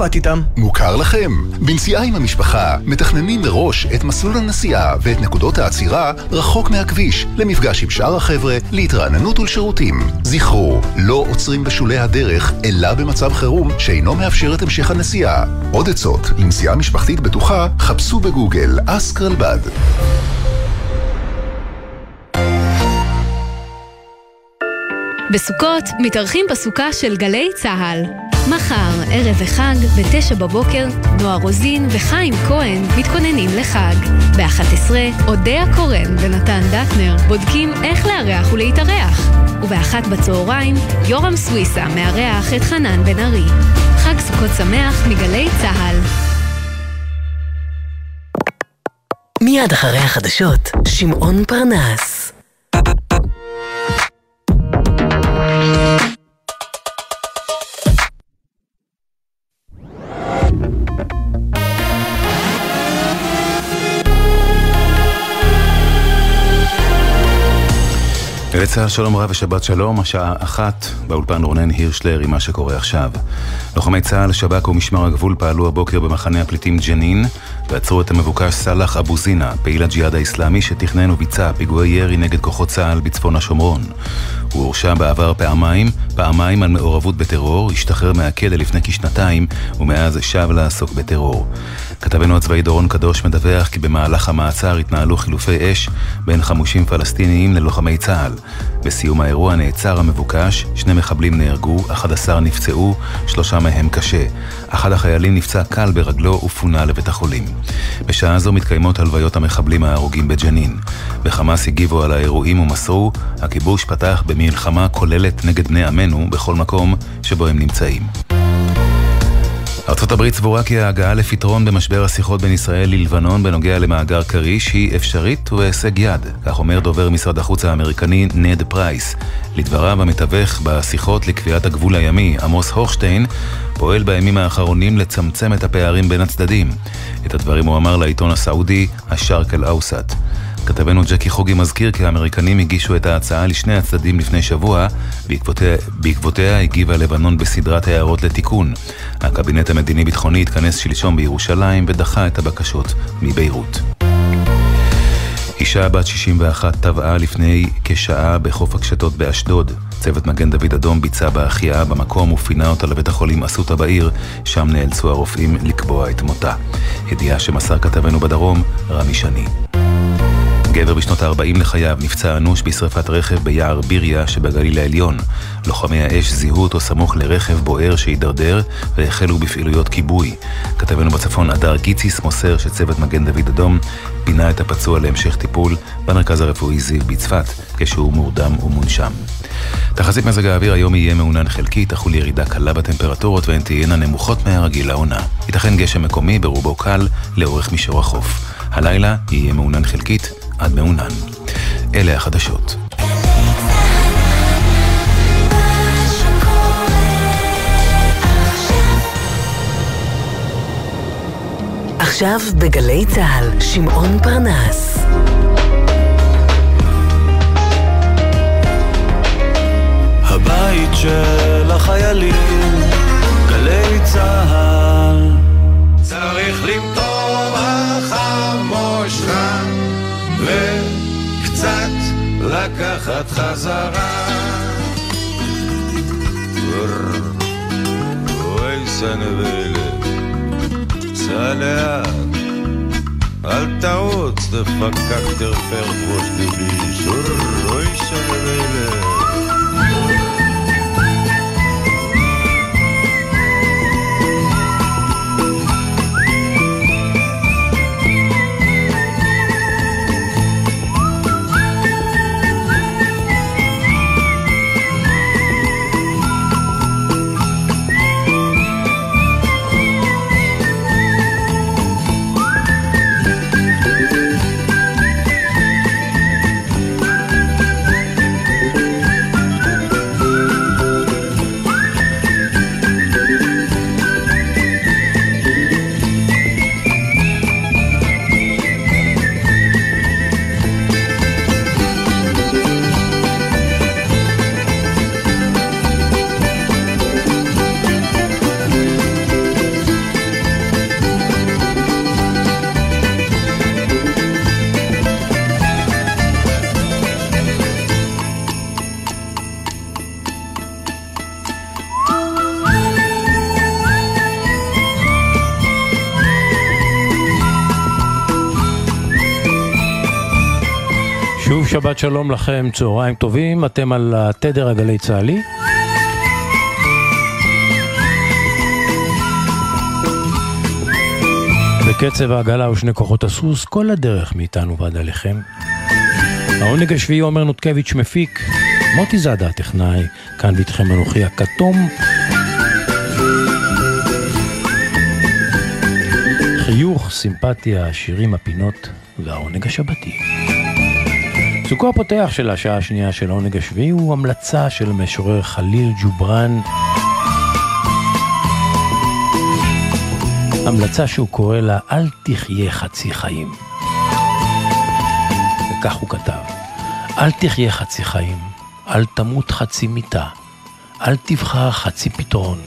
קבעת איתם? מוכר לכם. בנסיעה עם המשפחה, מתכננים מראש את מסלול הנסיעה ואת נקודות העצירה רחוק מהכביש, למפגש עם שאר החבר'ה, להתרעננות ולשירותים. זכרו, לא עוצרים בשולי הדרך, אלא במצב חירום שאינו מאפשר את המשך הנסיעה. עוד עצות לנסיעה משפחתית בטוחה, חפשו בגוגל אסקרלבד. בסוכות מתארחים בסוכה של גלי צה"ל. מחר, ערב וחג, בתשע בבוקר, נועה רוזין וחיים כהן מתכוננים לחג. ב-11, אודיה קורן ונתן דטנר בודקים איך לארח ולהתארח. ובאחת בצהריים, יורם סוויסה מארח את חנן בן ארי. חג סוכות שמח מגלי צה"ל. מיד אחרי החדשות, שמעון פרנס. צה"ל שלום רב ושבת שלום, השעה אחת, באולפן רונן הירשלר עם מה שקורה עכשיו. לוחמי צה"ל, שב"כ ומשמר הגבול פעלו הבוקר במחנה הפליטים ג'נין ועצרו את המבוקש סאלח אבו זינה, פעיל הג'יהאד האיסלאמי שתכנן וביצע פיגועי ירי נגד כוחות צה"ל בצפון השומרון. הוא הורשע בעבר פעמיים, פעמיים על מעורבות בטרור, השתחרר מהכלא לפני כשנתיים ומאז שב לעסוק בטרור. כתבנו הצבאי דורון קדוש מדווח כי במהלך המעצר התנהלו חילופי אש בין חמושים פלסטיניים ללוחמי צה"ל. בסיום האירוע נעצר המבוקש, שני מחבלים נהרגו, 11 נפצעו, שלושה מהם קשה. אחד החיילים נפצע קל ברגלו ופונה לבית החולים. בשעה זו מתקיימות הלוויות המחבלים ההרוגים בג'נין. בחמאס הגיבו על האירועים ומסרו, הכיבוש פתח במלחמה כוללת נגד בני עמנו בכל מקום שבו הם נמצאים. הברית סבורה כי ההגעה לפתרון במשבר השיחות בין ישראל ללבנון בנוגע למאגר כריש היא אפשרית ובהישג יד, כך אומר דובר משרד החוץ האמריקני נד פרייס. לדבריו המתווך בשיחות לקביעת הגבול הימי, עמוס הוכשטיין, פועל בימים האחרונים לצמצם את הפערים בין הצדדים. את הדברים הוא אמר לעיתון הסעודי, השארק אל-אוסט. כתבנו ג'קי חוגי מזכיר כי האמריקנים הגישו את ההצעה לשני הצדדים לפני שבוע, בעקבותיה, בעקבותיה הגיבה לבנון בסדרת הערות לתיקון. הקבינט המדיני-ביטחוני התכנס שלשום בירושלים ודחה את הבקשות מביירות. אישה בת 61 טבעה לפני כשעה בחוף הקשתות באשדוד. צוות מגן דוד אדום ביצע בה החייאה במקום ופינה אותה לבית החולים אסותא בעיר, שם נאלצו הרופאים לקבוע את מותה. ידיעה שמסר כתבנו בדרום, רמי שני. גבר בשנות ה-40 לחייו נפצע אנוש בשרפת רכב ביער ביריה שבגליל העליון. לוחמי האש זיהו אותו סמוך לרכב בוער שהידרדר והחלו בפעילויות כיבוי. כתבנו בצפון אדר גיציס מוסר שצוות מגן דוד אדום פינה את הפצוע להמשך טיפול במרכז הרפואי זיו בצפת כשהוא מורדם ומונשם. תחזית מזג האוויר היום יהיה מעונן חלקי, תחול ירידה קלה בטמפרטורות והן תהיינה נמוכות מהרגיל לעונה. ייתכן גשם מקומי ברובו קל לאורך מישור החוף. הלילה יהיה מעונן חלקית עד מעונן. אלה החדשות. עכשיו בגלי צה"ל, שמעון פרנס. הבית של החיילים, גלי צה"ל. צריך למטור החמושך וקצת לקחת חזרה. אוי סנבלה, סע לאט, אל תעוץ, דפקק תרפר ראש דביש, אוי סנבלה. שבת שלום לכם, צהריים טובים, אתם על התדר הגלי צה"לי. בקצב העגלה ושני כוחות הסוס, כל הדרך מאיתנו ועד עליכם. העונג השביעי עומר נותקביץ' מפיק, מוטי זאדה הטכנאי, כאן ואיתכם אנוכי הכתום. חיוך, סימפתיה, שירים, הפינות והעונג השבתי. עיסוקו הפותח של השעה השנייה של העונג השביעי הוא המלצה של המשורר חליל ג'ובראן. המלצה שהוא קורא לה "אל תחיה חצי חיים". וכך הוא כתב: אל תחיה חצי חיים, אל תמות חצי מיתה, אל תבחר חצי פתרון,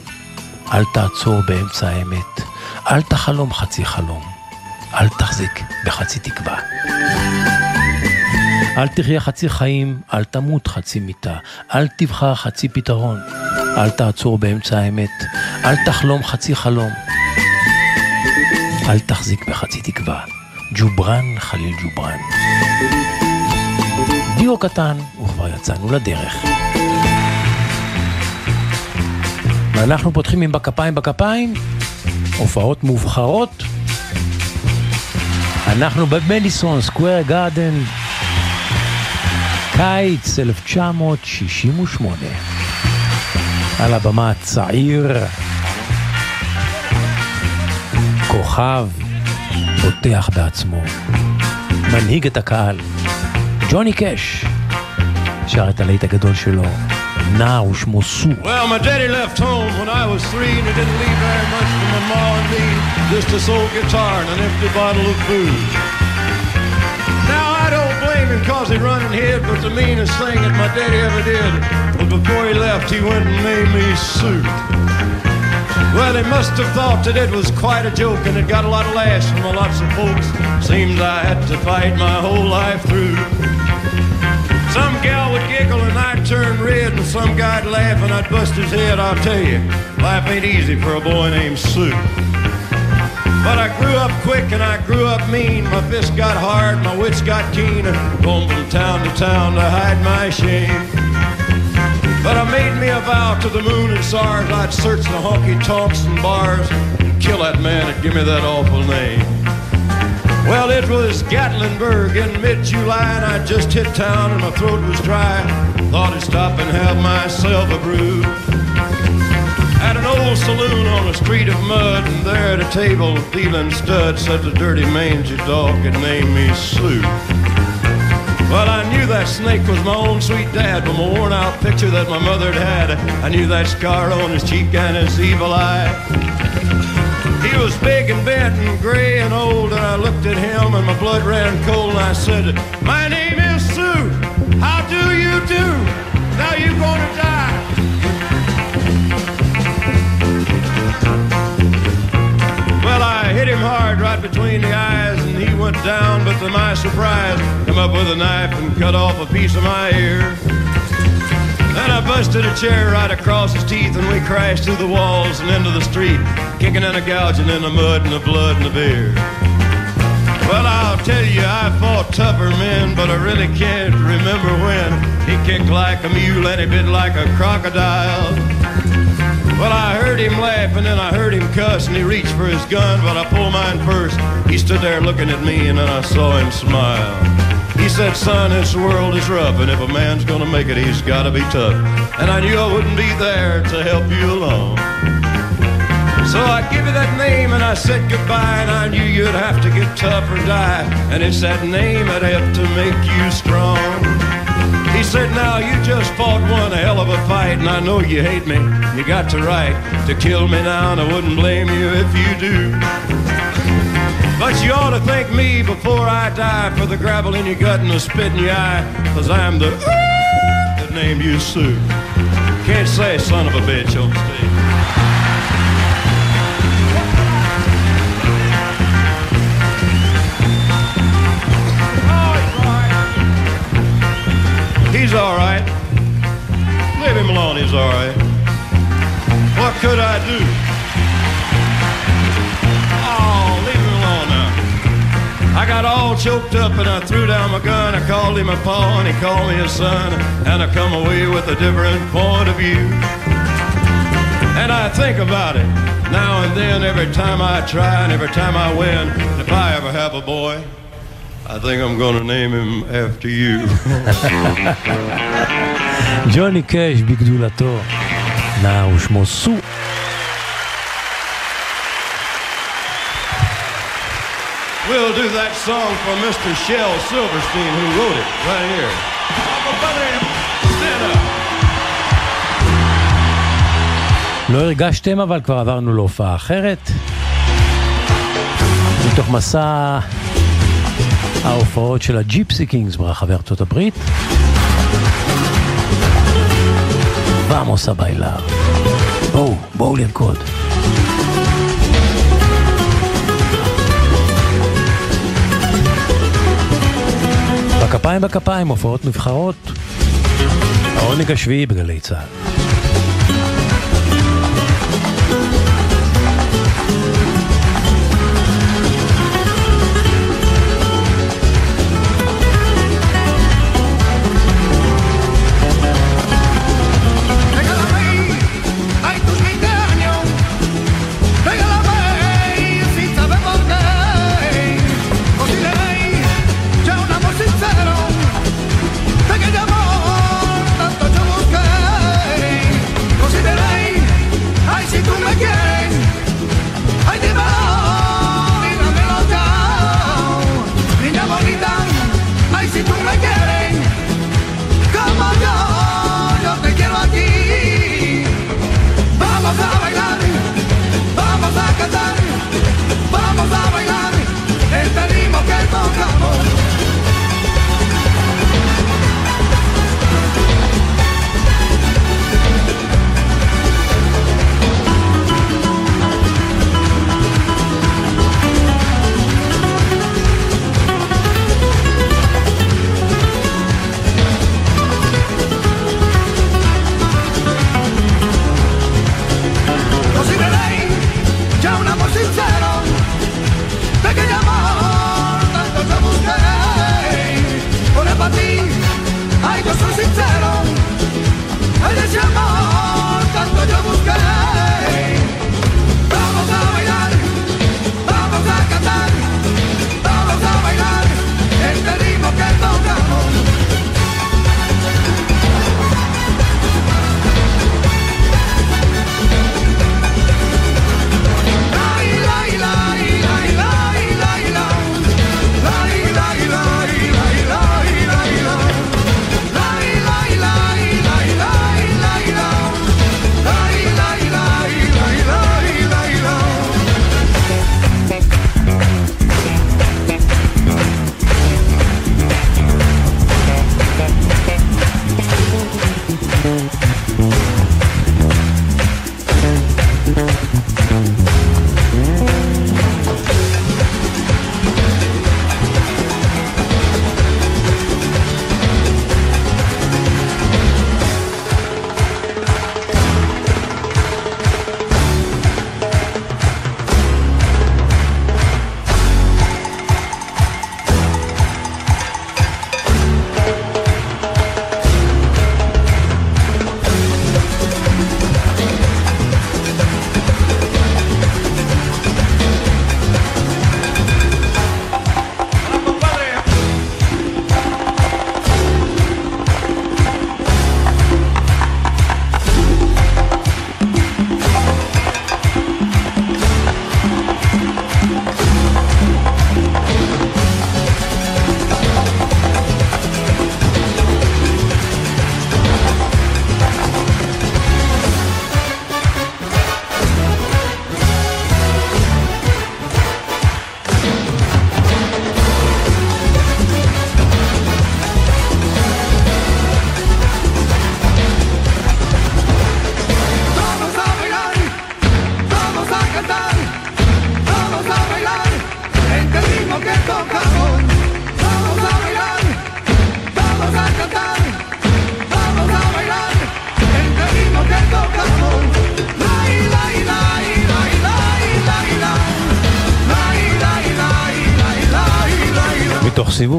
אל תעצור באמצע האמת, אל תחלום חצי חלום, אל תחזיק בחצי תקווה. אל תחיה חצי חיים, אל תמות חצי מיתה, אל תבחר חצי פתרון, אל תעצור באמצע האמת, אל תחלום חצי חלום, אל תחזיק בחצי תקווה. ג'ובראן חליל ג'ובראן. דיו קטן, וכבר יצאנו לדרך. ואנחנו פותחים עם בכפיים בכפיים, הופעות מובחרות. אנחנו במדיסון סקוויר גארדן, קיץ 1968. על הבמה הצעיר, כוכב, בוטח בעצמו, מנהיג את הקהל, ג'וני קאש, שר את הלהיט הגדול שלו, נער ושמו סו. Well, my daddy left home when I was three and he didn't leave very much for my ma and me. Just a soul guitar and an empty bottle of food. Him cause he run and hid, but the meanest thing that my daddy ever did was before he left he went and made me suit. Well, they must have thought that it was quite a joke and it got a lot of laughs from lots of folks. Seems I had to fight my whole life through. Some gal would giggle and I'd turn red, and some guy'd laugh and I'd bust his head. I'll tell you, life ain't easy for a boy named Sue. But I grew up quick and I grew up mean. My fists got hard, my wits got keen, and going from town to town to hide my shame. But I made me a vow to the moon and stars I'd search the honky tonks and bars and kill that man that give me that awful name. Well, it was Gatlinburg in mid-July and I just hit town and my throat was dry. Thought I'd stop and have myself a brew. At an old saloon on a street of mud and there at a table dealing studs said the dirty mangy dog had named me Sue. Well, I knew that snake was my own sweet dad from a worn out picture that my mother had had. I knew that scar on his cheek and his evil eye. He was big and bent and gray and old, and I looked at him and my blood ran cold, and I said, My name is Sue. How do you do? Now you're gonna die. Hard right between the eyes, and he went down, but to my surprise, come up with a knife and cut off a piece of my ear. Then I busted a chair right across his teeth, and we crashed through the walls and into the street, kicking and a gouging in the mud and the blood and the beer. Well, I'll tell you, I fought tougher men, but I really can't remember when. He kicked like a mule and he bit like a crocodile. Well, I heard him laugh and then I heard him cuss, and he reached for his gun, but I pulled mine first. He stood there looking at me, and then I saw him smile. He said, son, this world is rough, and if a man's gonna make it, he's gotta be tough. And I knew I wouldn't be there to help you along. So I give you that name and I said goodbye, and I knew you'd have to get tough or die. And it's that name that helped to make you strong. He said, now you just fought one hell of a fight, and I know you hate me. You got the right to kill me now, and I wouldn't blame you if you do. But you ought to thank me before I die for the gravel in your gut and the spit in your eye, cause I'm the that named you Sue. Can't say son of a bitch on stage. He's all right. Leave him alone, he's all right. What could I do? Oh, leave him alone now. I got all choked up and I threw down my gun. I called him a paw and he called me a son. And I come away with a different point of view. And I think about it now and then, every time I try and every time I win. If I ever have a boy, I think I'm gonna name him after you. ג'וני קאש בגדולתו, נער ושמו סו. We'll do that song for Mr. Shell Silverstein who wrote it right here. לא הרגשתם, אבל כבר עברנו להופעה אחרת. מתוך מסע ההופעות של הג'יפסי קינגס ברחבי ארצות הברית. ועמוס הביילה. בואו, בואו לרקוד. בכפיים בכפיים, הופעות נבחרות. העונג השביעי בגלי צה"ל.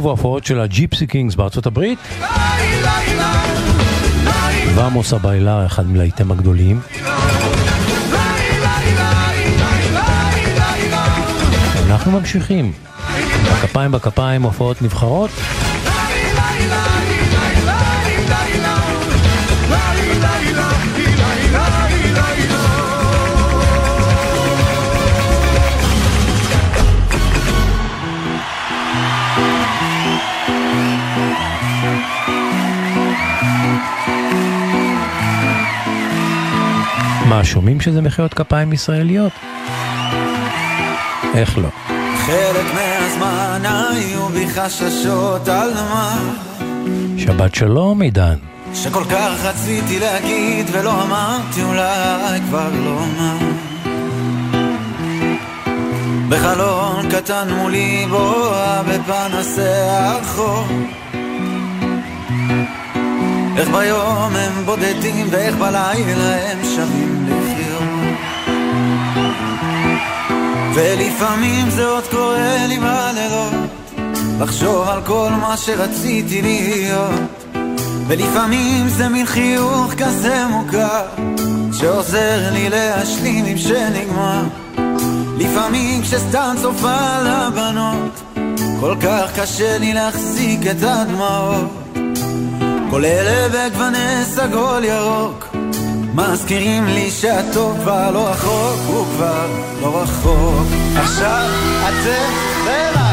סיבוב ההופעות של הג'יפסי קינגס בארצות הברית. Vamos a Bailar, אחד מלהיטיהם הגדולים. אנחנו ממשיכים. בכפיים בכפיים הופעות נבחרות. מה, שומעים שזה מחיאות כפיים ישראליות? איך לא? חלק מהזמן היו בי חששות על מה שבת שלום, עידן. שכל כך רציתי להגיד ולא אמרתי אולי כבר לא מה בחלון קטן מולי בואה בפנסי החור איך ביום הם בודדים ואיך בלילה הם שווים ולפעמים זה עוד קורה לי בלילות לחשוב על כל מה שרציתי להיות. ולפעמים זה מין חיוך כזה מוכר שעוזר לי להשלים עם שנגמר. לפעמים כשסתם צופה על הבנות כל כך קשה לי להחזיק את הדמעות. כל אלה בגווני סגול ירוק מזכירים לי שהטוב כבר לא רחוק, הוא כבר לא רחוק. עכשיו אתם ורק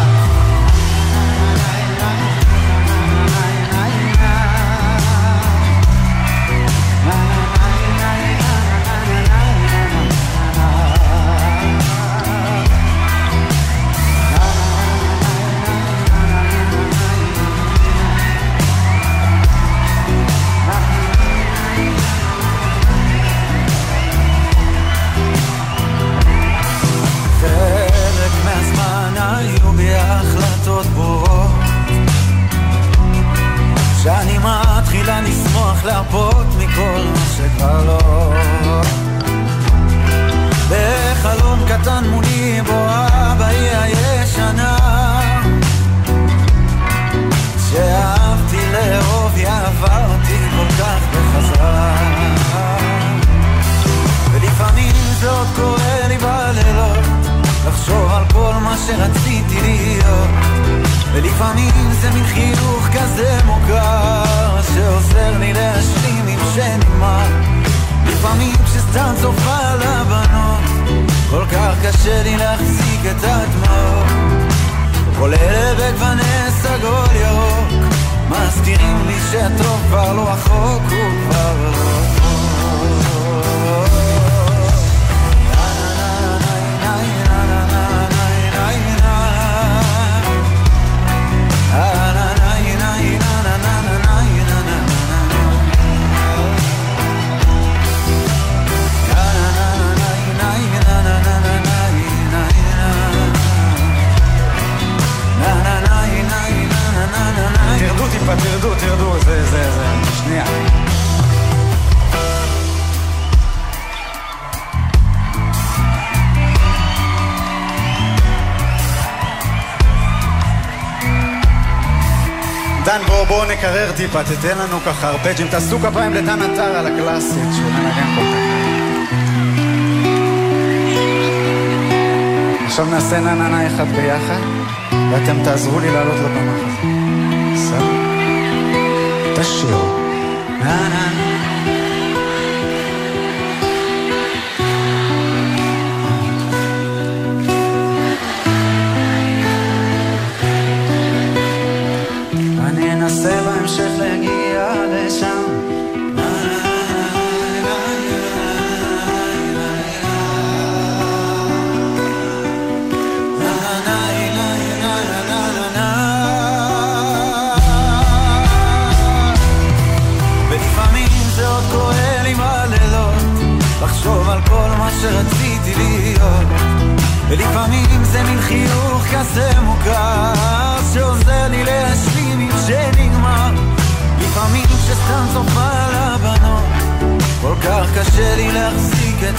שאני מתחילה לשמוח להרפות מכל מה שכבר לא. בחלום קטן מולי בואה באי הישנה. שאהבתי לאהוב עברתי כל כך בחזרה. ולפעמים זה עוד קורה לי בלילות לחשוב על כל מה שרציתי להיות ולפעמים זה מין חיוך כזה מוכר שעוזר לי להשלים עם שנגמר לפעמים כשסתם צופה על הבנות כל כך קשה לי להחזיק את הדמעות. כל אלה בגווני סגול ירוק מזכירים לי שהטוב כבר לא רחוק הוא כבר לא. רחוק טיפה, תרדו, תרדו, זה, זה, זה, שנייה. דן, בואו בואו נקרר טיפה, תתן לנו ככה ארפג'ים, תעשו כפיים לדן עטר על הקלאסית שהוא מנגן כל כך. עכשיו נעשה נה נה נה אחד ביחד, ואתם תעזרו לי לעלות לבמה הזאת. special. Na, na,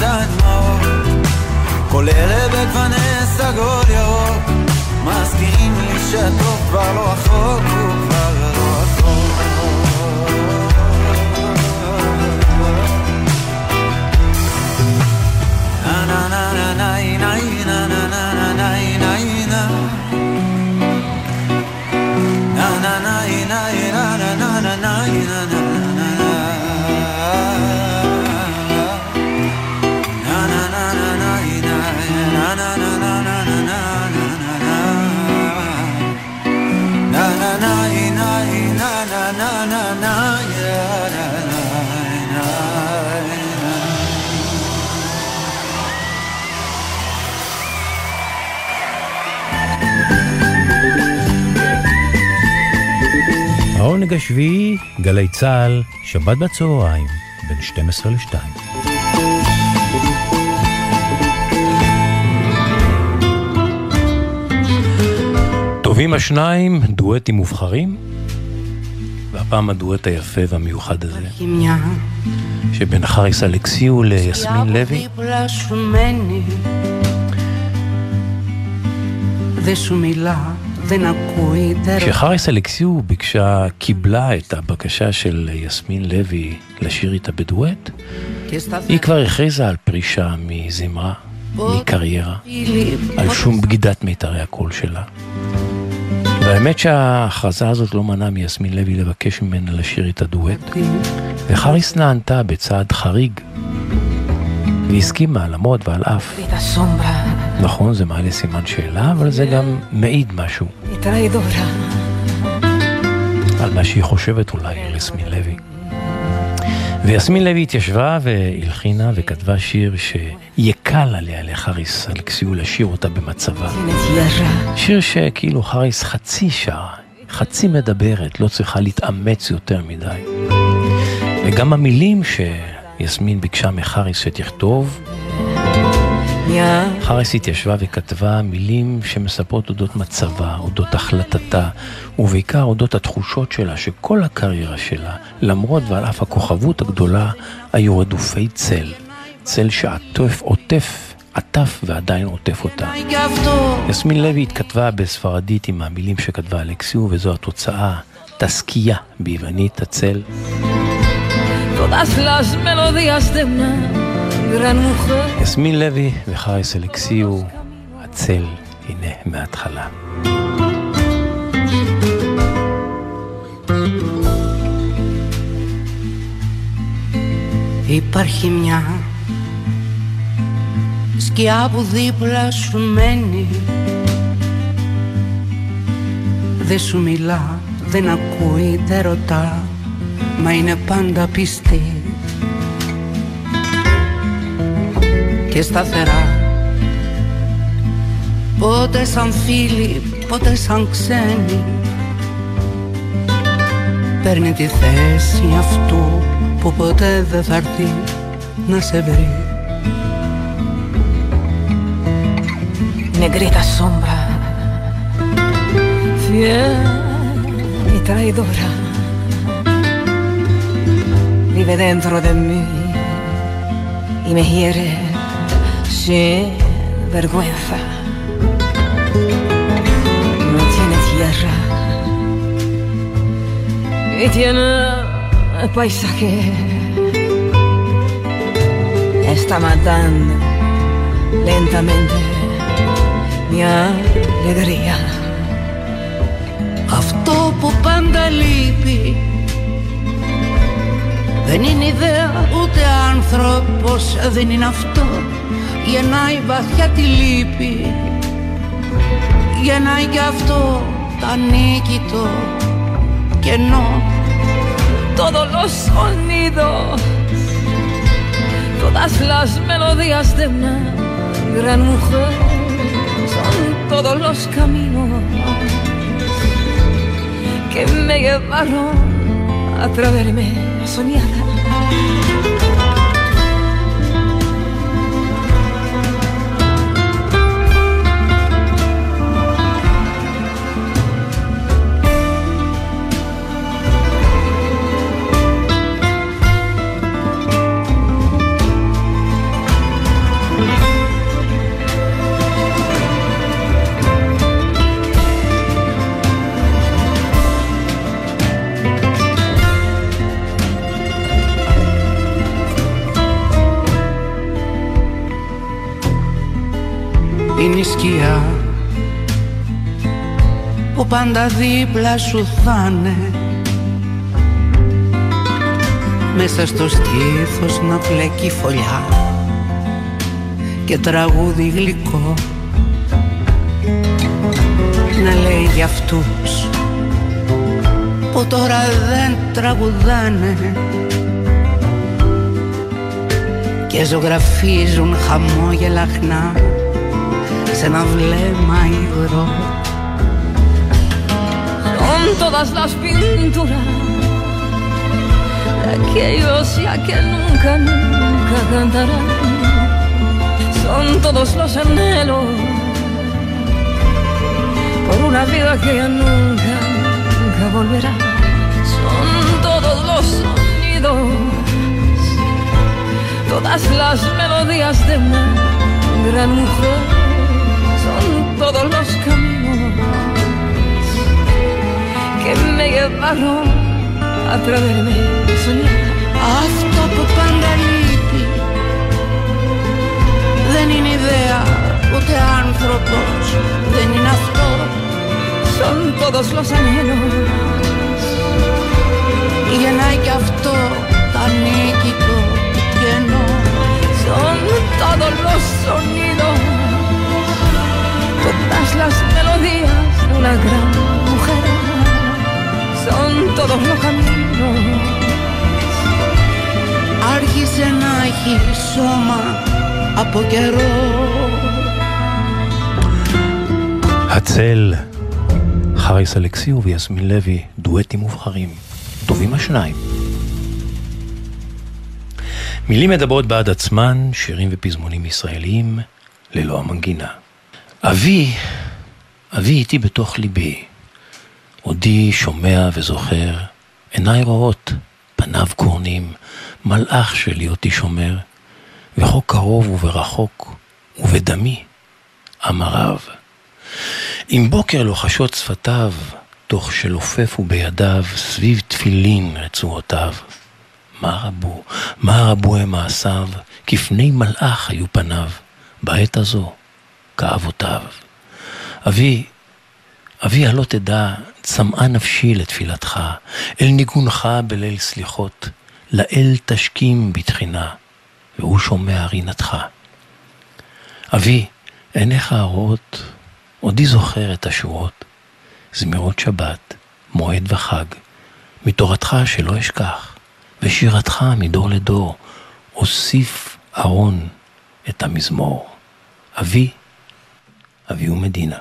את הדמעות כל אלה בגווני סגול ירוק מזכירים לי שהטוב כבר לא רחוק, החג השביעי, גלי צה"ל, שבת בצהריים, בין 12 ל-2. טובים השניים, דואטים מובחרים, והפעם הדואט היפה והמיוחד הזה, שבין חריס אלכסיו ליסמין לוי. ושום מילה כשחריס אלכסיו ביקשה, קיבלה את הבקשה של יסמין לוי לשיר איתה בדואט, היא כבר הכריזה על פרישה מזמרה, מקריירה, על שום בגידת מיתרי הקול שלה. והאמת שההכרזה הזאת לא מנעה מיסמין לוי לבקש ממנה לשיר איתה דואט, וחריס נענתה בצעד חריג, והסכימה למרות ועל אף. נכון, זה מעלה סימן שאלה, אבל זה גם מעיד משהו. על מה שהיא חושבת אולי על יסמין לוי. ויסמין לוי התיישבה והלחינה וכתבה שיר שיקל עליה לחריס אלכסיו לשיר אותה במצבה. שיר שכאילו חריס חצי שעה, חצי מדברת, לא צריכה להתאמץ יותר מדי. וגם המילים שיסמין ביקשה מחריס שתכתוב, חריס התיישבה וכתבה מילים שמספרות אודות מצבה, אודות החלטתה, ובעיקר אודות התחושות שלה שכל הקריירה שלה, למרות ועל אף הכוכבות הגדולה, היו רדופי צל. צל שעטוף, עוטף, עטף ועדיין עוטף אותה. יסמין לוי התכתבה בספרדית עם המילים שכתבה אלכסיו, וזו התוצאה, תסקייה ביוונית, הצל. Todas las melodías de una יסמין לוי וחריס אלכסיו, הצל, הנה מההתחלה. Υπάρχει μια σκιά που δίπλα σου μένει Δεν σου μιλά, δεν ακούει, δεν ρωτά Μα είναι πάντα πιστή Και σταθερά. Πότε σαν φίλη, πότε σαν ξένη Παίρνει τη θέση αυτού που ποτέ δεν θα έρθει να σε βρει. Negrita sombra Fiel y traidora Vive dentro de mí Y me hiere sin vergüenza No tiene tierra Y tiene paisaje Está matando lentamente mi alegría Αυτό που πάντα λείπει Δεν είναι ιδέα ούτε άνθρωπος Δεν είναι αυτό γεννάει να ειβασθεί ατιλίπι, για να ειχα αυτό τα νίκητο και νομίζω όλοι οι συνδυασμοί, όλες οι μελωδίες μιας μεγάλης γυναίκας, είναι όλοι και δρόμοι που με οδήγησαν να περάσω από την ονειρική. Πάντα δίπλα σου θα'ναι μέσα στο στήθος να φλέκει φωλιά και τραγούδι γλυκό. Να λέει για αυτούς που τώρα δεν τραγουδάνε και ζωγραφίζουν χαμόγελα χνά σε ένα βλέμμα υγρό Son todas las pinturas aquellos ya que nunca, nunca cantarán. Son todos los anhelos por una vida que ya nunca, nunca volverá. Son todos los sonidos, todas las melodías de una gran mujer. Son todos los que me llevaron a atreverme a soñar. Αυτό που πάντα λείπει δεν είναι ιδέα ούτε άνθρωπος δεν είναι αυτό Son todos los anhelos γεννάει κι αυτό τα νίκητο κενό Son todos los sonidos, todas las melodías de una gran mujer. Son todos los caminos, άρχισε να έχει σώμα από καιρό הצל, חריס אלכסיו ויסמין לוי, דואטים מובחרים. טובים השניים. מילים מדברות בעד עצמן, שירים ופזמונים ישראליים, ללא המנגינה. אבי, אבי איתי בתוך ליבי. עודי שומע וזוכר, עיניי רואות, פניו קורנים, מלאך שלי אותי שומר, וכה קרוב וברחוק, ובדמי, אמריו. אם בוקר לוחשות שפתיו, תוך שלופפו בידיו סביב תפילין רצועותיו. מה רבו, מה רבו הם מעשיו, כפני מלאך היו פניו, בעת הזו, כאבותיו. אבי, אבי הלא תדע, צמאה נפשי לתפילתך, אל ניגונך בליל סליחות, לאל תשכים בתחינה, והוא שומע רינתך. אבי, עיניך הרואות, עודי זוכר את השורות, זמירות שבת, מועד וחג, מתורתך שלא אשכח, ושירתך מדור לדור, אוסיף ארון את המזמור. אבי, אבי ומדינה.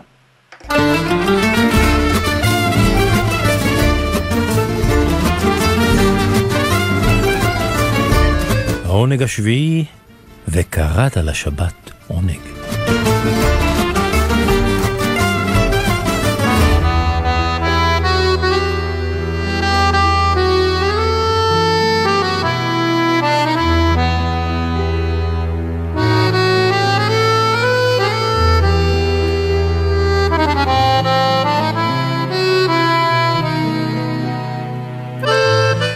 העונג השביעי, וקראת לשבת עונג.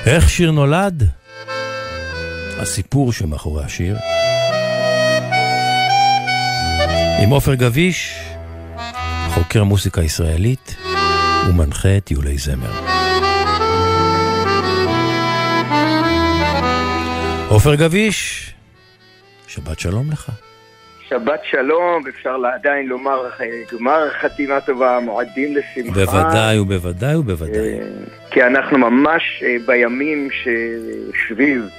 איך שיר נולד? הסיפור שמאחורי השיר. עם עופר גביש, חוקר מוסיקה ישראלית ומנחה טיולי זמר. עופר גביש, שבת שלום לך. שבת שלום, אפשר עדיין לומר אה, גמר חתימה טובה, מועדים לשמחה. בוודאי ובוודאי ובוודאי. כי אנחנו ממש אה, בימים שסביב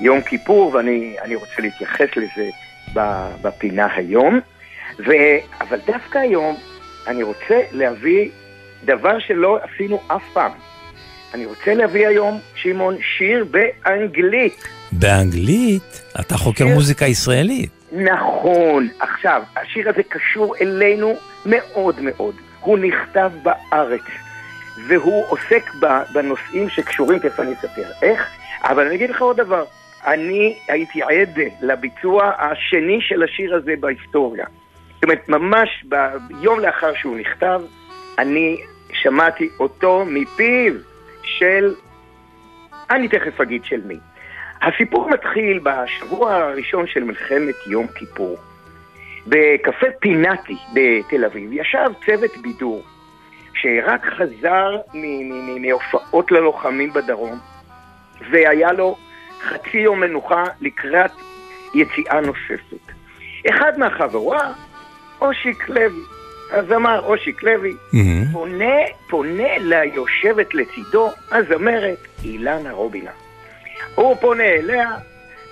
יום כיפור, ואני אני רוצה להתייחס לזה בפינה היום. ו... אבל דווקא היום אני רוצה להביא דבר שלא עשינו אף פעם. אני רוצה להביא היום, שמעון, שיר באנגלית. באנגלית? אתה חוקר מוזיקה ישראלית. נכון. עכשיו, השיר הזה קשור אלינו מאוד מאוד. הוא נכתב בארץ, והוא עוסק בנושאים שקשורים, תכף אני אספר איך, אבל אני אגיד לך עוד דבר. אני הייתי עד לביצוע השני של השיר הזה בהיסטוריה. זאת אומרת, ממש ביום לאחר שהוא נכתב, אני שמעתי אותו מפיו של... אני תכף אגיד של מי. הסיפור מתחיל בשבוע הראשון של מלחמת יום כיפור. בקפה פינאטי בתל אביב ישב צוות בידור שרק חזר מהופעות ללוחמים בדרום והיה לו חצי יום מנוחה לקראת יציאה נוספת. אחד מהחבורה, אושיק לוי, הזמר אושיק לוי, פונה, פונה ליושבת לצידו, הזמרת אילנה רובינה. הוא פונה אליה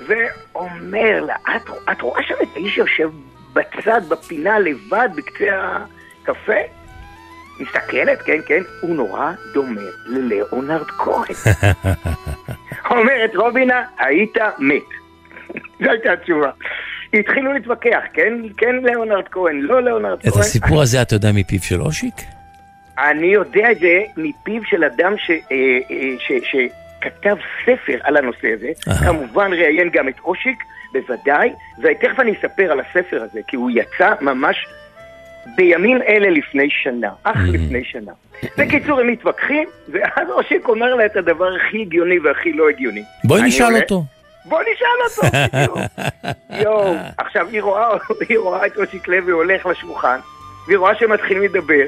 ואומר לה, את, את רואה שם את האיש שיושב בצד, בפינה, לבד, בקצה הקפה? מסתכלת, כן, כן, הוא נורא דומה ללאונרד כהן. אומרת רובינה, היית מת. זו הייתה התשובה. התחילו להתווכח, כן, כן לאונרד כהן, לא לאונרד כהן. את הסיפור הזה אתה יודע מפיו של אושיק? אני יודע את זה מפיו של אדם ש, אה, אה, ש, שכתב ספר על הנושא הזה. כמובן ראיין גם את אושיק, בוודאי, ותכף אני אספר על הספר הזה, כי הוא יצא ממש בימים אלה לפני שנה, אך לפני שנה. בקיצור, הם מתווכחים, ואז אושיק אומר לה את הדבר הכי הגיוני והכי לא הגיוני. בואי נשאל אותו. בוא נשאל אותו, בדיוק. יואו, עכשיו היא רואה, היא רואה את אושיק לוי הולך לשולחן, והיא רואה שהם מתחילים לדבר,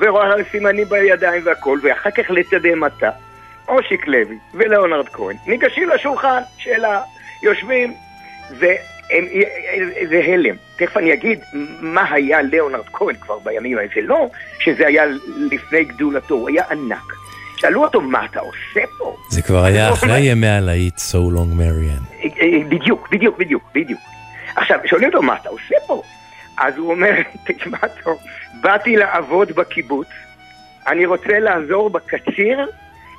ורואה סימנים בידיים והכל, ואחר כך לתדהמתה, אושיק לוי ולאונרד כהן ניגשים לשולחן שלה, יושבים, והם, זה הלם. תכף אני אגיד מה היה לאונרד כהן כבר בימים האלה. זה לא שזה היה לפני גדולתו, הוא היה ענק. שאלו אותו, מה אתה עושה פה? זה כבר היה אחרי ימי הלהיט So Long Marian. אה, אה, בדיוק, בדיוק, בדיוק, בדיוק. עכשיו, שואלים אותו, מה אתה עושה פה? אז הוא אומר, תשמע טוב, באתי לעבוד בקיבוץ, אני רוצה לעזור בקציר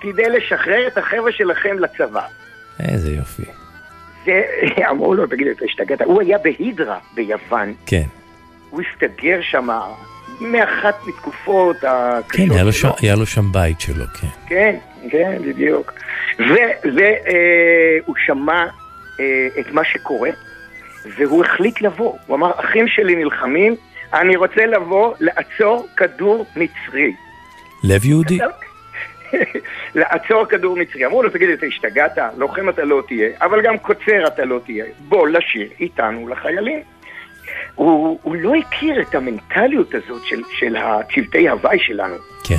כדי לשחרר את החבר'ה שלכם לצבא. איזה יופי. אמרו לו, תגיד, אתה השתגעת? הוא היה בהידרה ביוון, כן. הוא הסתגר שם מאחת מתקופות הקשות כן, היה לו. שם- היה לו שם בית שלו, כן. כן, כן, בדיוק. והוא שמע אה, את מה שקורה, והוא החליט לבוא. הוא אמר, אחים שלי נלחמים, אני רוצה לבוא לעצור כדור מצרי. לב יהודי? לעצור כדור מצרי. אמרו לו, תגיד, אתה השתגעת? לוחם אתה לא תהיה, אבל גם קוצר אתה לא תהיה. בוא לשיר איתנו לחיילים. הוא, הוא לא הכיר את המנטליות הזאת של, של הצוותי הוואי שלנו. כן.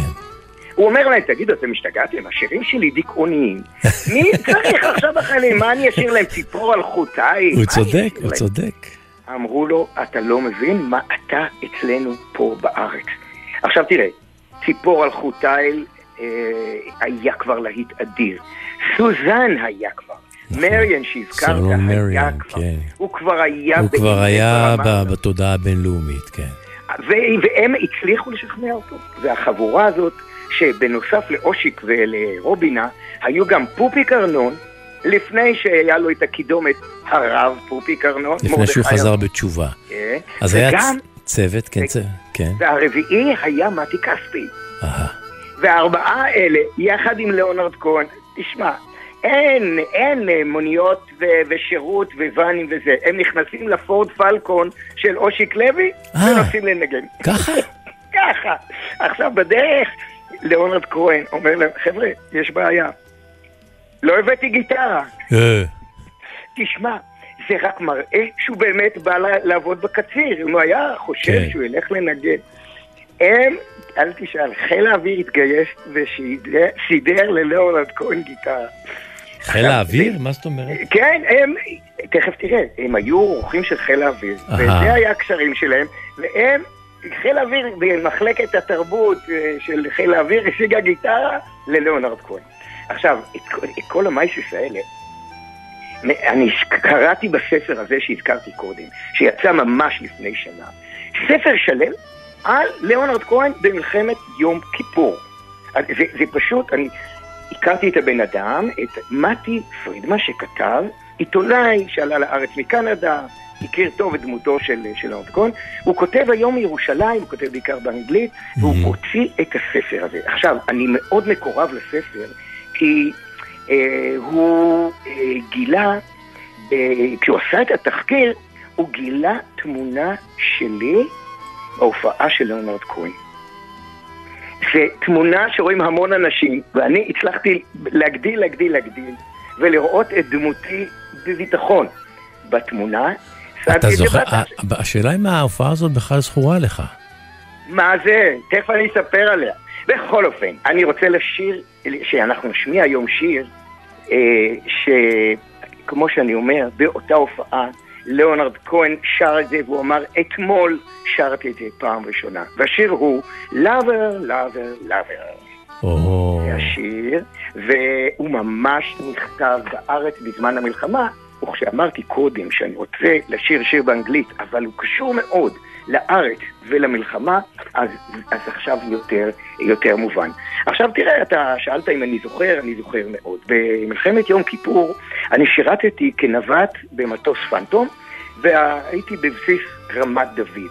הוא אומר להם, תגידו, אתם השתגעתם? השירים שלי דיכאוניים. מי צריך עכשיו החיילים? מה אני אשאיר להם ציפור על חוטיים? הוא צודק, הוא? צודק. אמרו לו, אתה לא מבין מה אתה אצלנו פה בארץ. עכשיו תראה, ציפור על חוטייל היה כבר להיט אדיר. סוזן היה כבר. מריאן שהזכרת היה כבר. כן. הוא כבר היה... הוא כבר היה בתודעה הבינלאומית, כן. והם הצליחו לשכנע אותו. והחבורה הזאת, שבנוסף לאושיק ולרובינה, היו גם פופי קרנון, לפני שהיה לו את הקידומת הרב פופי קרנון. לפני שהוא חזר. בתשובה. כן. אז היה צוות, כן, כן. והרביעי היה מתי כספי. אהה. והארבעה האלה, יחד עם ליאונרד כהן, תשמע, אין, אין אה, מוניות ו- ושירות וואנים וזה. הם נכנסים לפורד פלקון של אושיק לוי ונוסעים לנגן. ככה? ככה. עכשיו בדרך, ליאונרד כהן אומר להם, חבר'ה, יש בעיה. לא הבאתי גיטרה. אה, תשמע, זה רק מראה שהוא באמת בא לעבוד בקציר. אם הוא היה חושב כן. שהוא ילך לנגן. הם, אל תשאל, חיל האוויר התגייס וסידר לליאונרד כהן גיטרה. חיל האוויר? מה זאת אומרת? כן, הם, תכף תראה, הם היו אורחים של חיל האוויר. וזה היה הקשרים שלהם, והם, חיל האוויר במחלקת התרבות אה, של חיל האוויר השיגה גיטרה לליאונרד כהן. עכשיו, את, את כל המייסס האלה, אני קראתי בספר הזה שהזכרתי קודם, שיצא ממש לפני שנה, ספר שלם על ליאונרד כהן במלחמת יום כיפור. זה, זה פשוט, אני הכרתי את הבן אדם, את מתי פרידמן שכתב, עיתונאי שעלה לארץ מקנדה, הכיר טוב את דמותו של, של ליאונרד כהן, הוא כותב היום מירושלים, הוא כותב בעיקר באנגלית, והוא הוציא את הספר הזה. עכשיו, אני מאוד מקורב לספר, כי אה, הוא אה, גילה, אה, כשהוא עשה את התחקיר, הוא גילה תמונה שלי בהופעה של ליאונרד כהן. זה תמונה שרואים המון אנשים, ואני הצלחתי להגדיל, להגדיל, להגדיל, ולראות את דמותי בביטחון בתמונה. אתה זוכר, באתר שלי. ה- השאלה אם ההופעה הזאת בכלל זכורה לך. מה זה? תכף אני אספר עליה. בכל אופן, אני רוצה לשיר, שאנחנו נשמיע היום שיר, אה, שכמו שאני אומר, באותה הופעה, ליאונרד כהן שר את זה, והוא אמר, אתמול שרתי את זה פעם ראשונה. והשיר הוא Lover, Lover, Lover. או, זה השיר, והוא ממש נכתב בארץ בזמן המלחמה, וכשאמרתי קודם שאני רוצה לשיר שיר באנגלית, אבל הוא קשור מאוד לארץ ולמלחמה, אז, אז עכשיו יותר, יותר מובן. עכשיו תראה, אתה שאלת אם אני זוכר, אני זוכר מאוד. במלחמת יום כיפור אני שירתתי כנווט במטוס פנטום, והייתי בבסיס רמת דוד.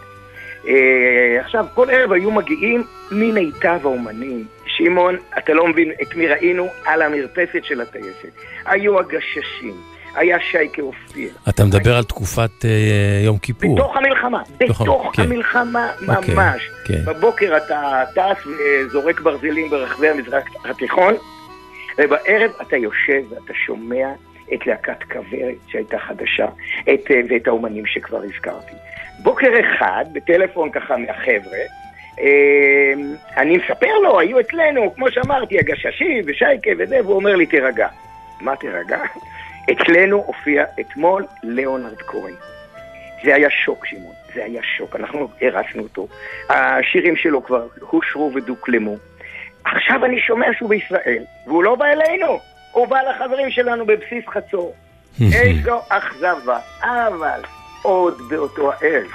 אה, עכשיו, כל ערב היו מגיעים ממיטב האומנים. שמעון, אתה לא מבין את מי ראינו על המרפסת של הטייסת. היו הגששים, היה שייקה אופיר. אתה מדבר על תקופת אה, יום כיפור. בתוך המלחמה, בתוך בתוך כן. המלחמה אוקיי, ממש. כן. בבוקר אתה טס וזורק ברזלים ברחבי המזרח התיכון, ובערב אתה יושב ואתה שומע את להקת כוורת שהייתה חדשה, את, אה, ואת האומנים שכבר הזכרתי. בוקר אחד, בטלפון ככה מהחבר'ה, אה, אני מספר לו, היו אצלנו, כמו שאמרתי, הגששים ושייקה וזה, והוא אומר לי, תירגע. מה תירגע? אצלנו הופיע אתמול ליאונרד כהן. זה היה שוק, שמעון, זה היה שוק, אנחנו הרצנו אותו. השירים שלו כבר הושרו ודוקלמו. עכשיו אני שומע שהוא בישראל, והוא לא בא אלינו, הוא בא לחברים שלנו בבסיס חצור. איזו אכזבה, אבל עוד באותו הערב,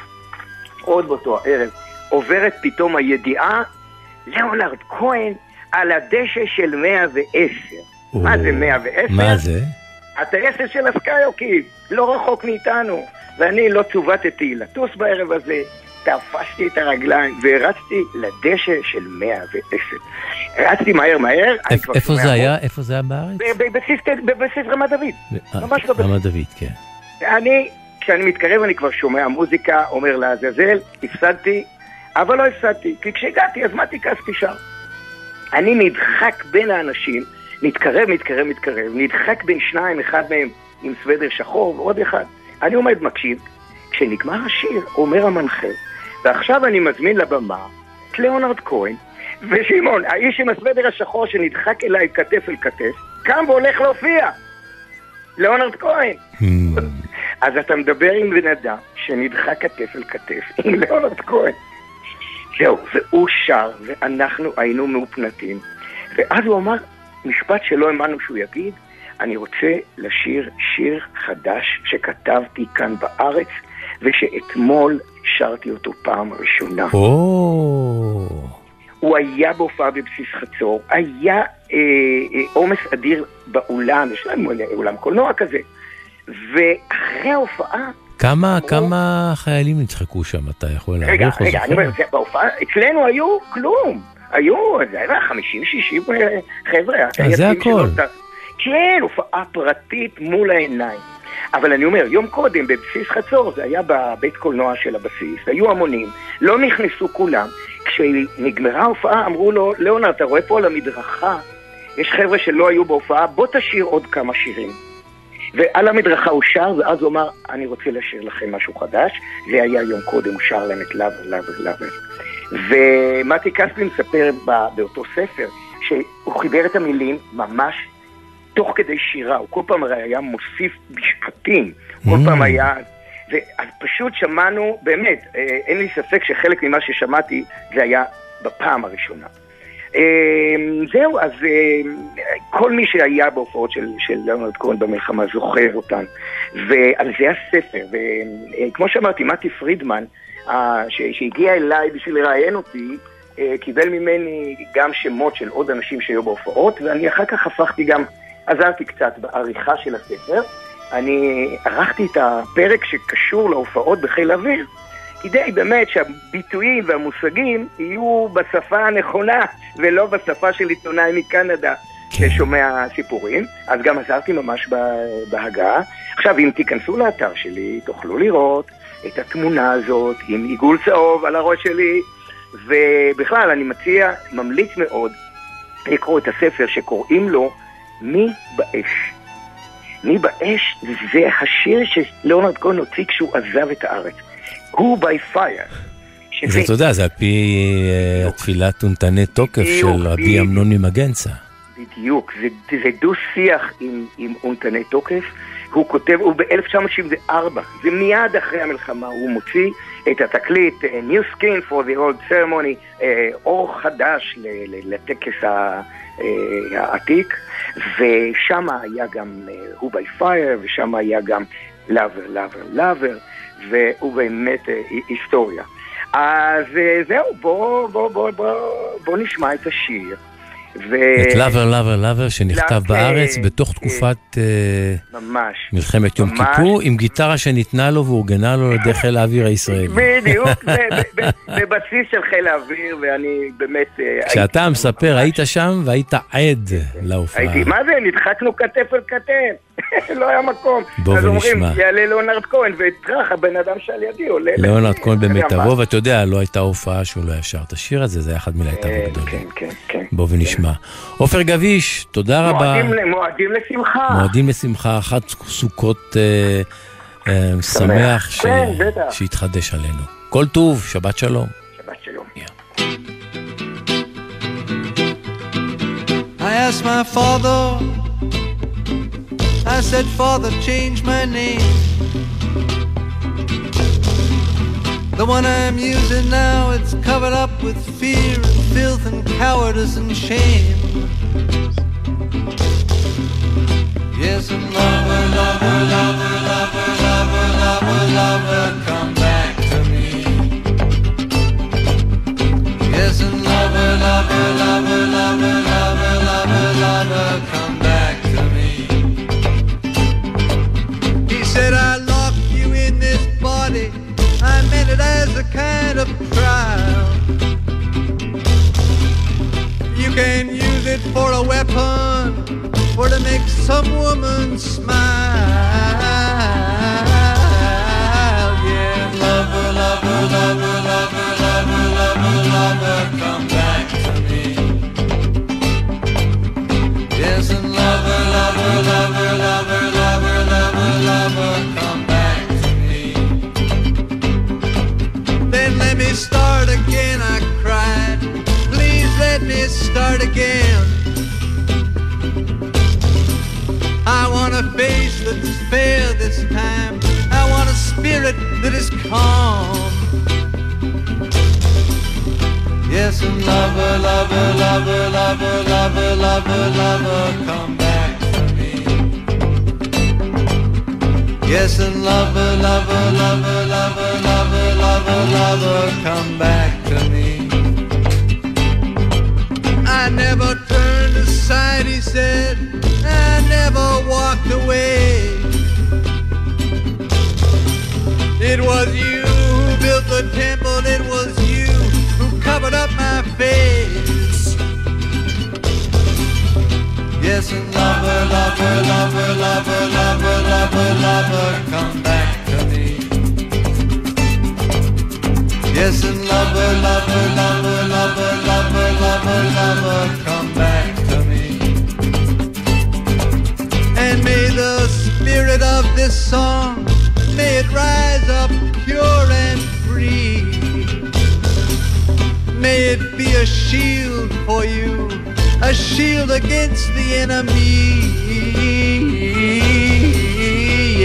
עוד באותו הערב, עוברת פתאום הידיעה, ליאונרד כהן על הדשא של 110. מה זה 110? מה זה? הטייסת של הסקאיוקיד, לא רחוק מאיתנו. ואני לא צוותתי לטוס בערב הזה, תפסתי את הרגליים והרצתי לדשא של 110. רצתי מהר מהר, איפה זה. היה? איפה זה היה בארץ? בבסיס בבסיס רמת דוד. ממש לא רמת דוד, כן. אני, כשאני מתקרב אני כבר שומע מוזיקה, אומר לעזאזל, הפסדתי, אבל לא הפסדתי, כי כשהגעתי אז מתי כספי שר. אני נדחק בין האנשים, מתקרב, מתקרב, מתקרב, נדחק בין שניים, אחד מהם עם סוודר שחור ועוד אחד. אני עומד מקשיב, כשנגמר השיר, אומר המנחה, ועכשיו אני מזמין לבמה את ליאונרד כהן, ושמעון, האיש עם הסוודר השחור שנדחק אליי כתף אל כתף, קם והולך להופיע. ליאונרד כהן. אז אתה מדבר עם בן אדם שנדחק כתף אל כתף עם ליאונרד כהן. זהו, והוא שר, ואנחנו היינו מאופנתים. ואז הוא אמר משפט שלא האמנו שהוא יגיד, אני רוצה לשיר שיר חדש שכתבתי כאן בארץ, ושאתמול שרתי אותו פעם ראשונה. או, הוא היה בהופעה בבסיס חצור, היה אה, אה, עומס אדיר באולם, יש להם אולם קולנוע כזה. ואחרי ההופעה, כמה כמה חיילים נצחקו שם, אתה יכול רגע, להעריך או רגע, אני? אומר, בהופעה, אצלנו היו כלום. היו, זה היה 50-60 חבר'ה. זה הטייסים הכל. כן, הופעה פרטית מול העיניים. אבל אני אומר, יום קודם בבסיס חצור, זה היה בבית קולנוע של הבסיס, היו המונים, לא נכנסו כולם. כשנגמרה ההופעה אמרו לו, ליאונר, אתה רואה פה על המדרכה, יש חבר'ה שלא היו בהופעה, בוא תשאיר עוד כמה שירים. ועל המדרכה הוא שר, ואז הוא אמר, אני רוצה לשיר לכם משהו חדש. זה היה יום קודם, הוא שר להם את לאבר, לאבר, לאבר. ומתי כספי מספר באותו ספר, שהוא חיבר את המילים ממש תוך כדי שירה, הוא כל פעם הרי היה מוסיף משפטים, כל פעם היה... ואז פשוט שמענו, באמת, אה, אין לי ספק שחלק ממה ששמעתי זה היה בפעם הראשונה. אה, זהו, אז אה, כל מי שהיה בהופעות של, של ליאונרד כהן במלחמה זוכר אותן. ועל זה הספר, וכמו שאמרתי, מתי פרידמן, שהגיע אליי בשביל לראיין אותי, אה, קיבל ממני גם שמות של עוד אנשים שהיו בהופעות, ואני אחר כך הפכתי גם, עזרתי קצת בעריכה של הספר. אני ערכתי את הפרק שקשור להופעות בחיל האוויר, כדי באמת שהביטויים והמושגים יהיו בשפה הנכונה, ולא בשפה של עיתונאי מקנדה ששומע סיפורים. אז גם עזרתי ממש ב- בהגעה. עכשיו, אם תיכנסו לאתר שלי, תוכלו לראות את התמונה הזאת עם עיגול צהוב על הראש שלי, ובכלל, אני מציע, ממליץ מאוד לקרוא את הספר שקוראים לו מי באש. מי באש זה השיר שלאונרד כהן הוציא כשהוא עזב את הארץ. הוא by fire. זה, אתה יודע, זה על פי אה, התפילת אונתני תוקף של רבי. אמנון ממגנצה. בדיוק, זה, זה דו-שיח עם, עם אונתני תוקף. הוא כותב, הוא ב-1974, זה מיד אחרי המלחמה, הוא מוציא את התקליט אה, New Skin for the Old Ceremony, אה, אור חדש לטקס אה, העתיק, ושם היה גם הוא by fire, ושם היה גם לאבר, לאבר, לאבר, והוא באמת הי- היסטוריה. אז זהו, בוא, בוא, בוא, בוא, בוא נשמע את השיר. ו... את לאבר לאבר לאבר שנכתב כן, בארץ כן, בתוך תקופת אה, ממש. מלחמת יום ממש. כיפור, עם גיטרה שניתנה לו ואורגנה לו על ידי חיל האוויר הישראלי. בדיוק, בבסיס של חיל האוויר, ואני באמת... אה, כשאתה מספר, היית שם והיית עד להופעה. הייתי, מה זה, נדחקנו כתף אל כתף, לא היה מקום. בוא אז אומרים, ונשמע. יעלה ליאונרד כהן, וטראח, הבן אדם שעל ידי עולה. ליאונרד כהן במיטבו. ואתה יודע, לא הייתה הופעה שהוא לא ישר את השיר הזה, זה היה אחד מלהיטיו הגדולים. כן, כן. בוא ונשמע. עופר גביש, תודה רבה. מועדים ל- מועדים לשמחה. מועדים לשמחה, חג סוכות אה, אה, שמח ש- כן, בטח. שיתחדש עלינו. כל טוב, שבת שלום. שבת שלום. I asked my father, I said, Father, change my name. The one I'm using now, it's covered up with fear and filth and cowardice and shame. Yes, and lover, lover, lover, lover, lover, lover, lover, come back to me. Yes, and lover, lover, lover, trial. You can use it for a weapon or to make some woman smile. Again. I want a face that's fair this time. I want a spirit that is calm. Yes, and lover, lover, lover, lover, lover, lover, lover, come back to me. Yes, and lover, lover, lover, lover, lover, lover, lover, come back to me. Never turned aside, he said. I never walked away. It was you who built the temple, it was you who covered up my face. Yes, and lover, lover, lover, lover, lover, lover, lover, come back Yes, and lover, lover, lover, lover, lover, lover, lover, come back to me. And may the spirit of this song, may it rise up pure and free. May it be a shield for you, a shield against the enemy.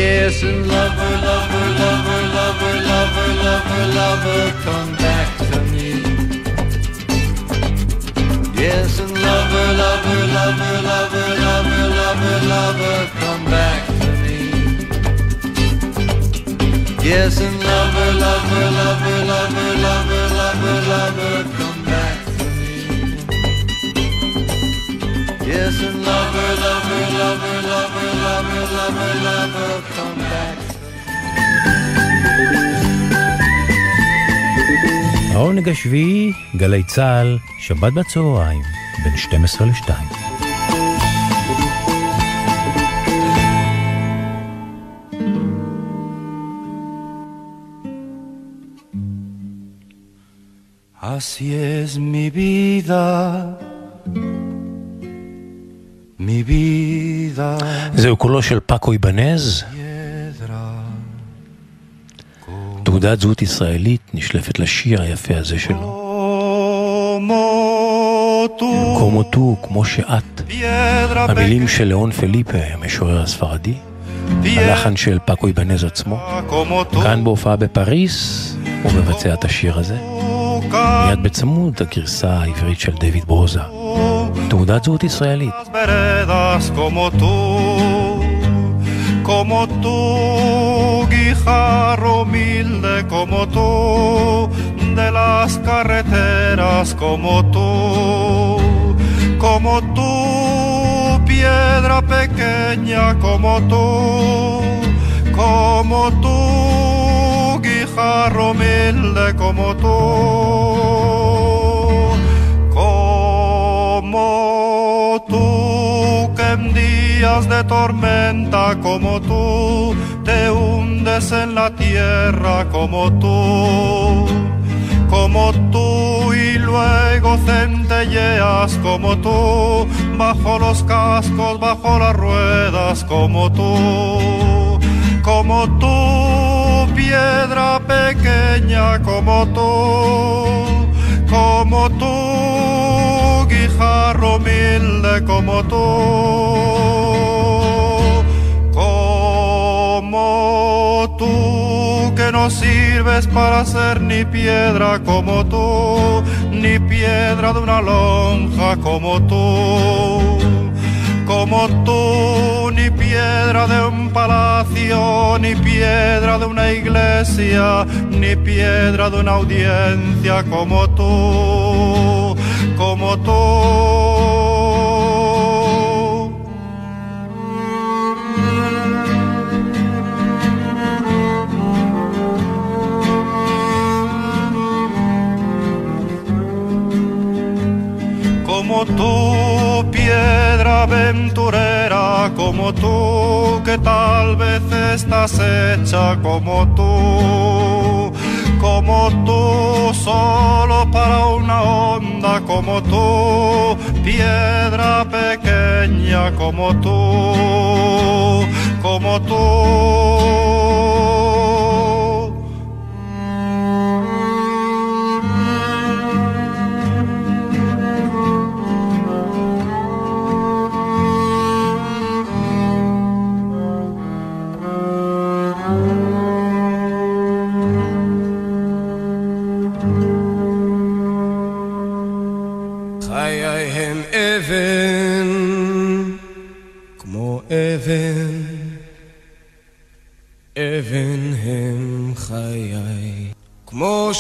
Yes, and lover, lover, lover, lover, lover, lover, lover, come back to me. Yes, and lover, lover, lover, lover, lover, lover, lover, come back to me. Yes, and lover, lover, lover, lover, lover, lover, lover, come back to me. Yes, and lover, lover, lover, lover, lover, lover, lover. העונג השביעי, גלי צה"ל, שבת בצהריים, בין 12 ל-2. Así es mi vida, mi vida זהו קולו של פאקו איבנז. תעודת זהות ישראלית נשלפת לשיר היפה הזה שלו. כמו טו, כמו שאת. המילים של ליאון פליפה, המשורר הספרדי. הלחן של פאקו איבנז עצמו. כאן בהופעה בפריס, הוא מבצע את השיר הזה. מיד בצמוד הגרסה העברית של דויד ברוזה. תעודת זהות ישראלית. Como tú, guijarro humilde como tú, de las carreteras como tú, como tú, piedra pequeña como tú, como tú, guijarro humilde como tú. Como días de tormenta como tú, te hundes en la tierra como tú, como tú y luego centelleas como tú, bajo los cascos, bajo las ruedas como tú, como tú, piedra pequeña como tú como tú, guijarro humilde como tú, como tú, que no sirves para ser ni piedra como tú, ni piedra de una lonja como tú como tú, ni piedra de un palacio, ni piedra de una iglesia, ni piedra de una audiencia como tú, como tú. Aventurera, como tú, que tal vez estás hecha como tú, como tú, solo para una onda, como tú, piedra pequeña, como tú, como tú.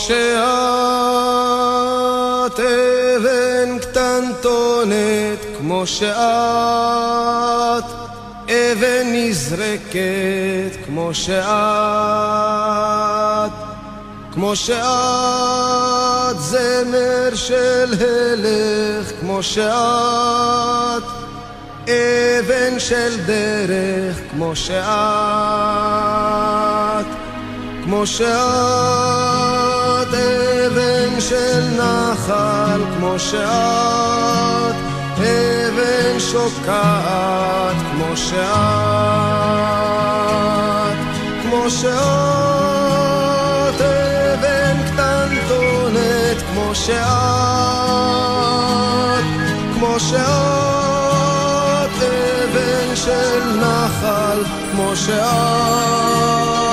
שאת אבן קטנטונת, כמו שאת אבן נזרקת, כמו שאת כמו שאת זמר של הלך, כמו שאת אבן של דרך, כמו שאת, כמו שאת אבן של נחל, כמו שאת אבן שוקעת, כמו שאת, כמו שאת אבן קטנטונת, כמו שאת, כמו שאת אבן של נחל, כמו שאת,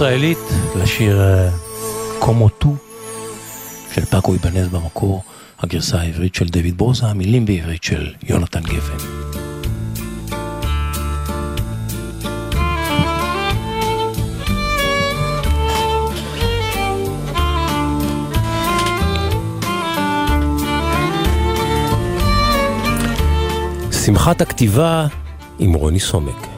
ישראלית לשיר אה, קומוטו של פאקו איבנז במקור, הגרסה העברית של דויד ברוזה, המילים בעברית של יונתן גפן. שמחת הכתיבה עם רוני סומק.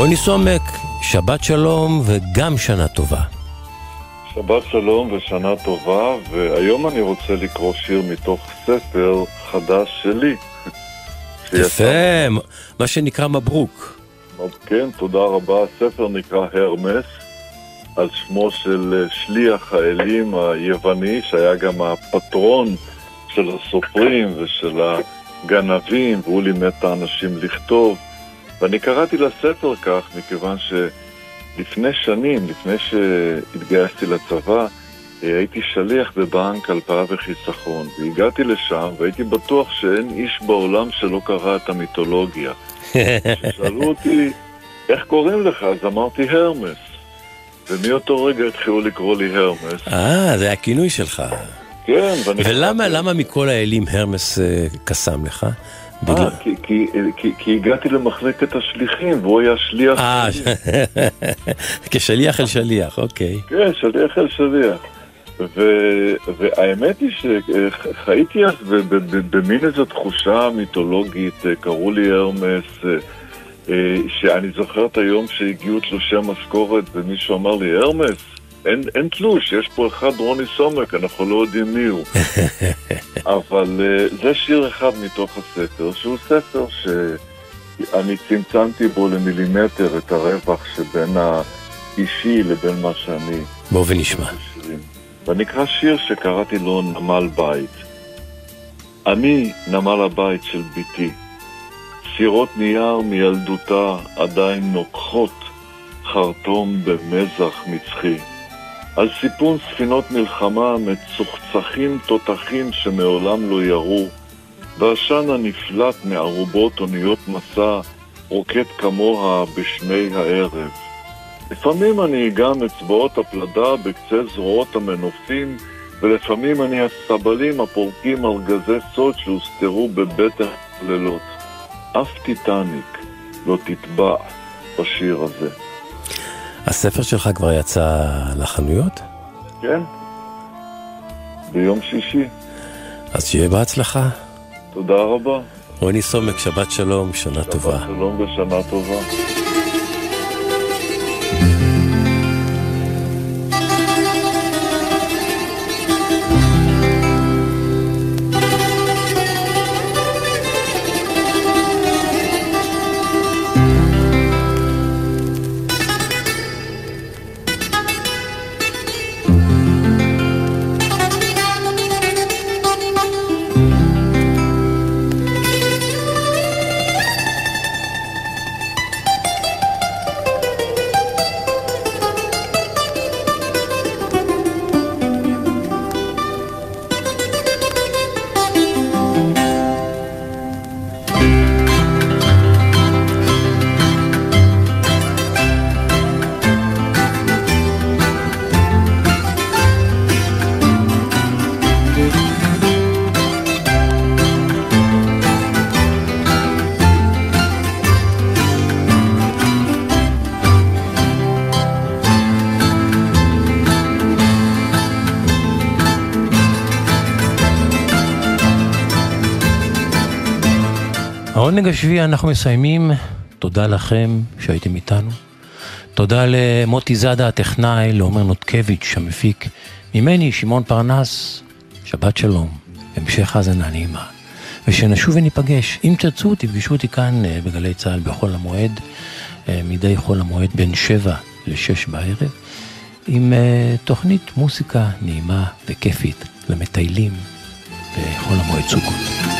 רוני סומק, שבת שלום וגם שנה טובה. שבת שלום ושנה טובה, והיום אני רוצה לקרוא שיר מתוך ספר חדש שלי. יפה, מה שנקרא מברוק. כן, תודה רבה. הספר נקרא הרמס, על שמו של אה, שליח האלים היווני, שהיה גם הפטרון של הסופרים ושל הגנבים, והוא לימד את האנשים לכתוב. ואני קראתי לספר כך מכיוון שלפני שנים, לפני שהתגייסתי לצבא, אה, הייתי שליח בבנק הלפאה וחיסכון, והגעתי לשם והייתי בטוח שאין איש בעולם שלא קרא את המיתולוגיה. שאלו אותי, איך קוראים לך? אז אמרתי הרמס. ומאותו רגע התחילו לקרוא לי הרמס. אה, זה הכינוי שלך. כן, ואני... ולמה למה מכל האלים הרמס אה, קסם לך? אה, כי, כי, כי, כי הגעתי למחלקת השליחים, והוא היה שליח אה, כשליח אל שליח, אוקיי. כן, שליח אל שליח. ו, והאמת היא שחייתי אז במין איזו תחושה מיתולוגית, אה, קראו לי הרמס, אה, שאני זוכר את היום שהגיעו תלושי המשכורת ומישהו אמר לי, הרמס, אין, אין תלוש, יש פה אחד רוני סומק, אנחנו לא יודעים מי הוא. אבל uh, זה שיר אחד מתוך הספר, שהוא ספר שאני צמצמתי בו למילימטר את הרווח שבין האישי לבין מה שאני... בוא ונשמע. ונקרא שיר שקראתי לו נמל בית. אני נמל הבית של בתי. סירות נייר מילדותה עדיין נוקחות חרטום במזח מצחי. על סיפון ספינות מלחמה מצוחצחים תותחים שמעולם לא ירו, והעשן הנפלט מערובות אוניות מסע רוקט כמוה בשמי הערב. לפעמים אני אגם אצבעות הפלדה בקצה זרועות המנופים, ולפעמים אני הסבלים הפורקים ארגזי סוד שהוסתרו בבטן הלילות. אף טיטניק לא תטבע בשיר הזה. הספר שלך כבר יצא לחנויות? כן, ביום שישי. אז שיהיה בהצלחה. תודה רבה. רוני סומק, שבת שלום, שנה שבת טובה. שבת שלום ושנה טובה. השביעי אנחנו מסיימים. תודה לכם שהייתם איתנו. תודה למוטי זאדה הטכנאי, לעומר נותקביץ' המפיק. ממני, שמעון פרנס, שבת שלום, המשך האזנה נעימה. ושנשוב וניפגש. אם תרצו, תפגשו אותי כאן אה, בגלי צה"ל בחול המועד, אה, מדי חול המועד בין שבע לשש בערב, עם אה, תוכנית מוסיקה נעימה וכיפית למטיילים בחול המועד סוכות.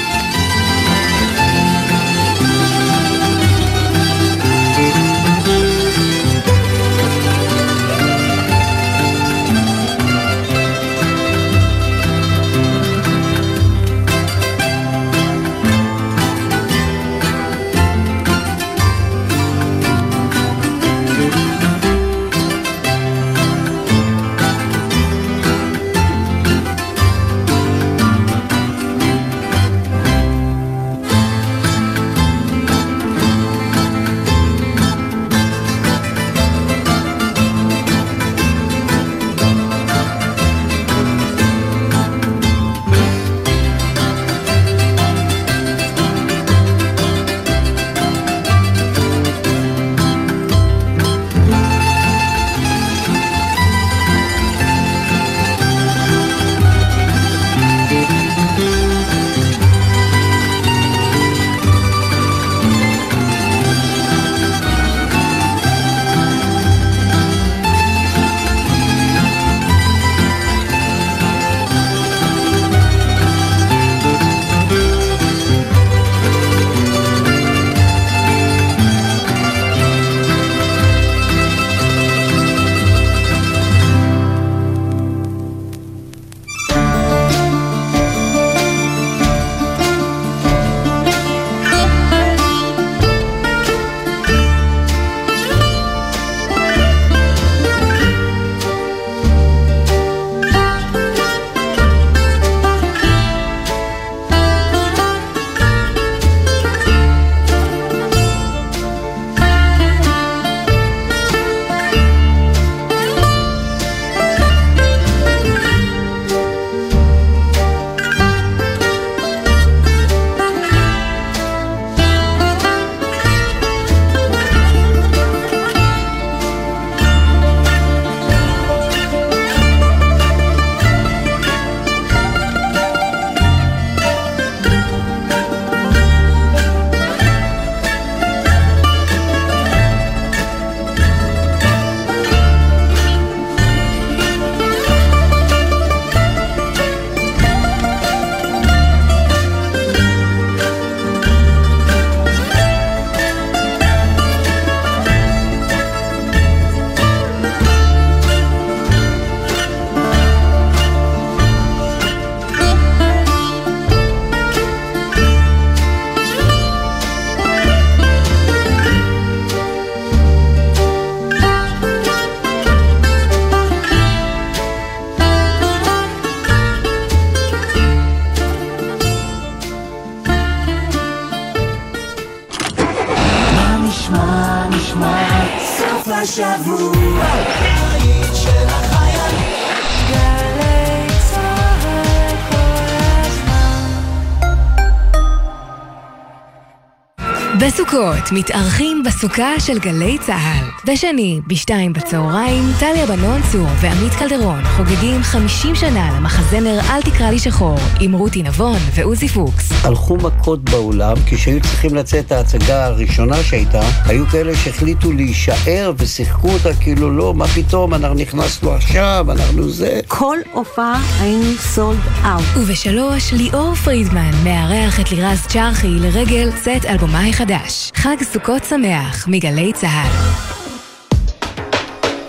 בסוכות בסוכה של גלי צה"ל. בשני, בשתיים בצהריים, טליה בנון צור ועמית קלדרון חוגגים 50 שנה למחזמר "אל תקרא לי שחור" עם רותי נבון ועוזי פוקס. הלכו מכות באולם, כשהיו צריכים לצאת ההצגה הראשונה שהייתה, היו כאלה שהחליטו להישאר ושיחקו אותה כאילו לא, מה פתאום, אנחנו נכנסנו עכשיו, אנחנו זה. כל הופעה היינו סולד אאוט. ובשלוש, ליאור פרידמן מארח את לירז צ'רחי לרגל צאת אלבומה החדש. חג סוכות שמח מגלי צה"ל.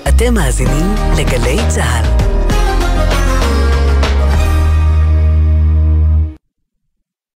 אתם מאזינים לגלי צה"ל.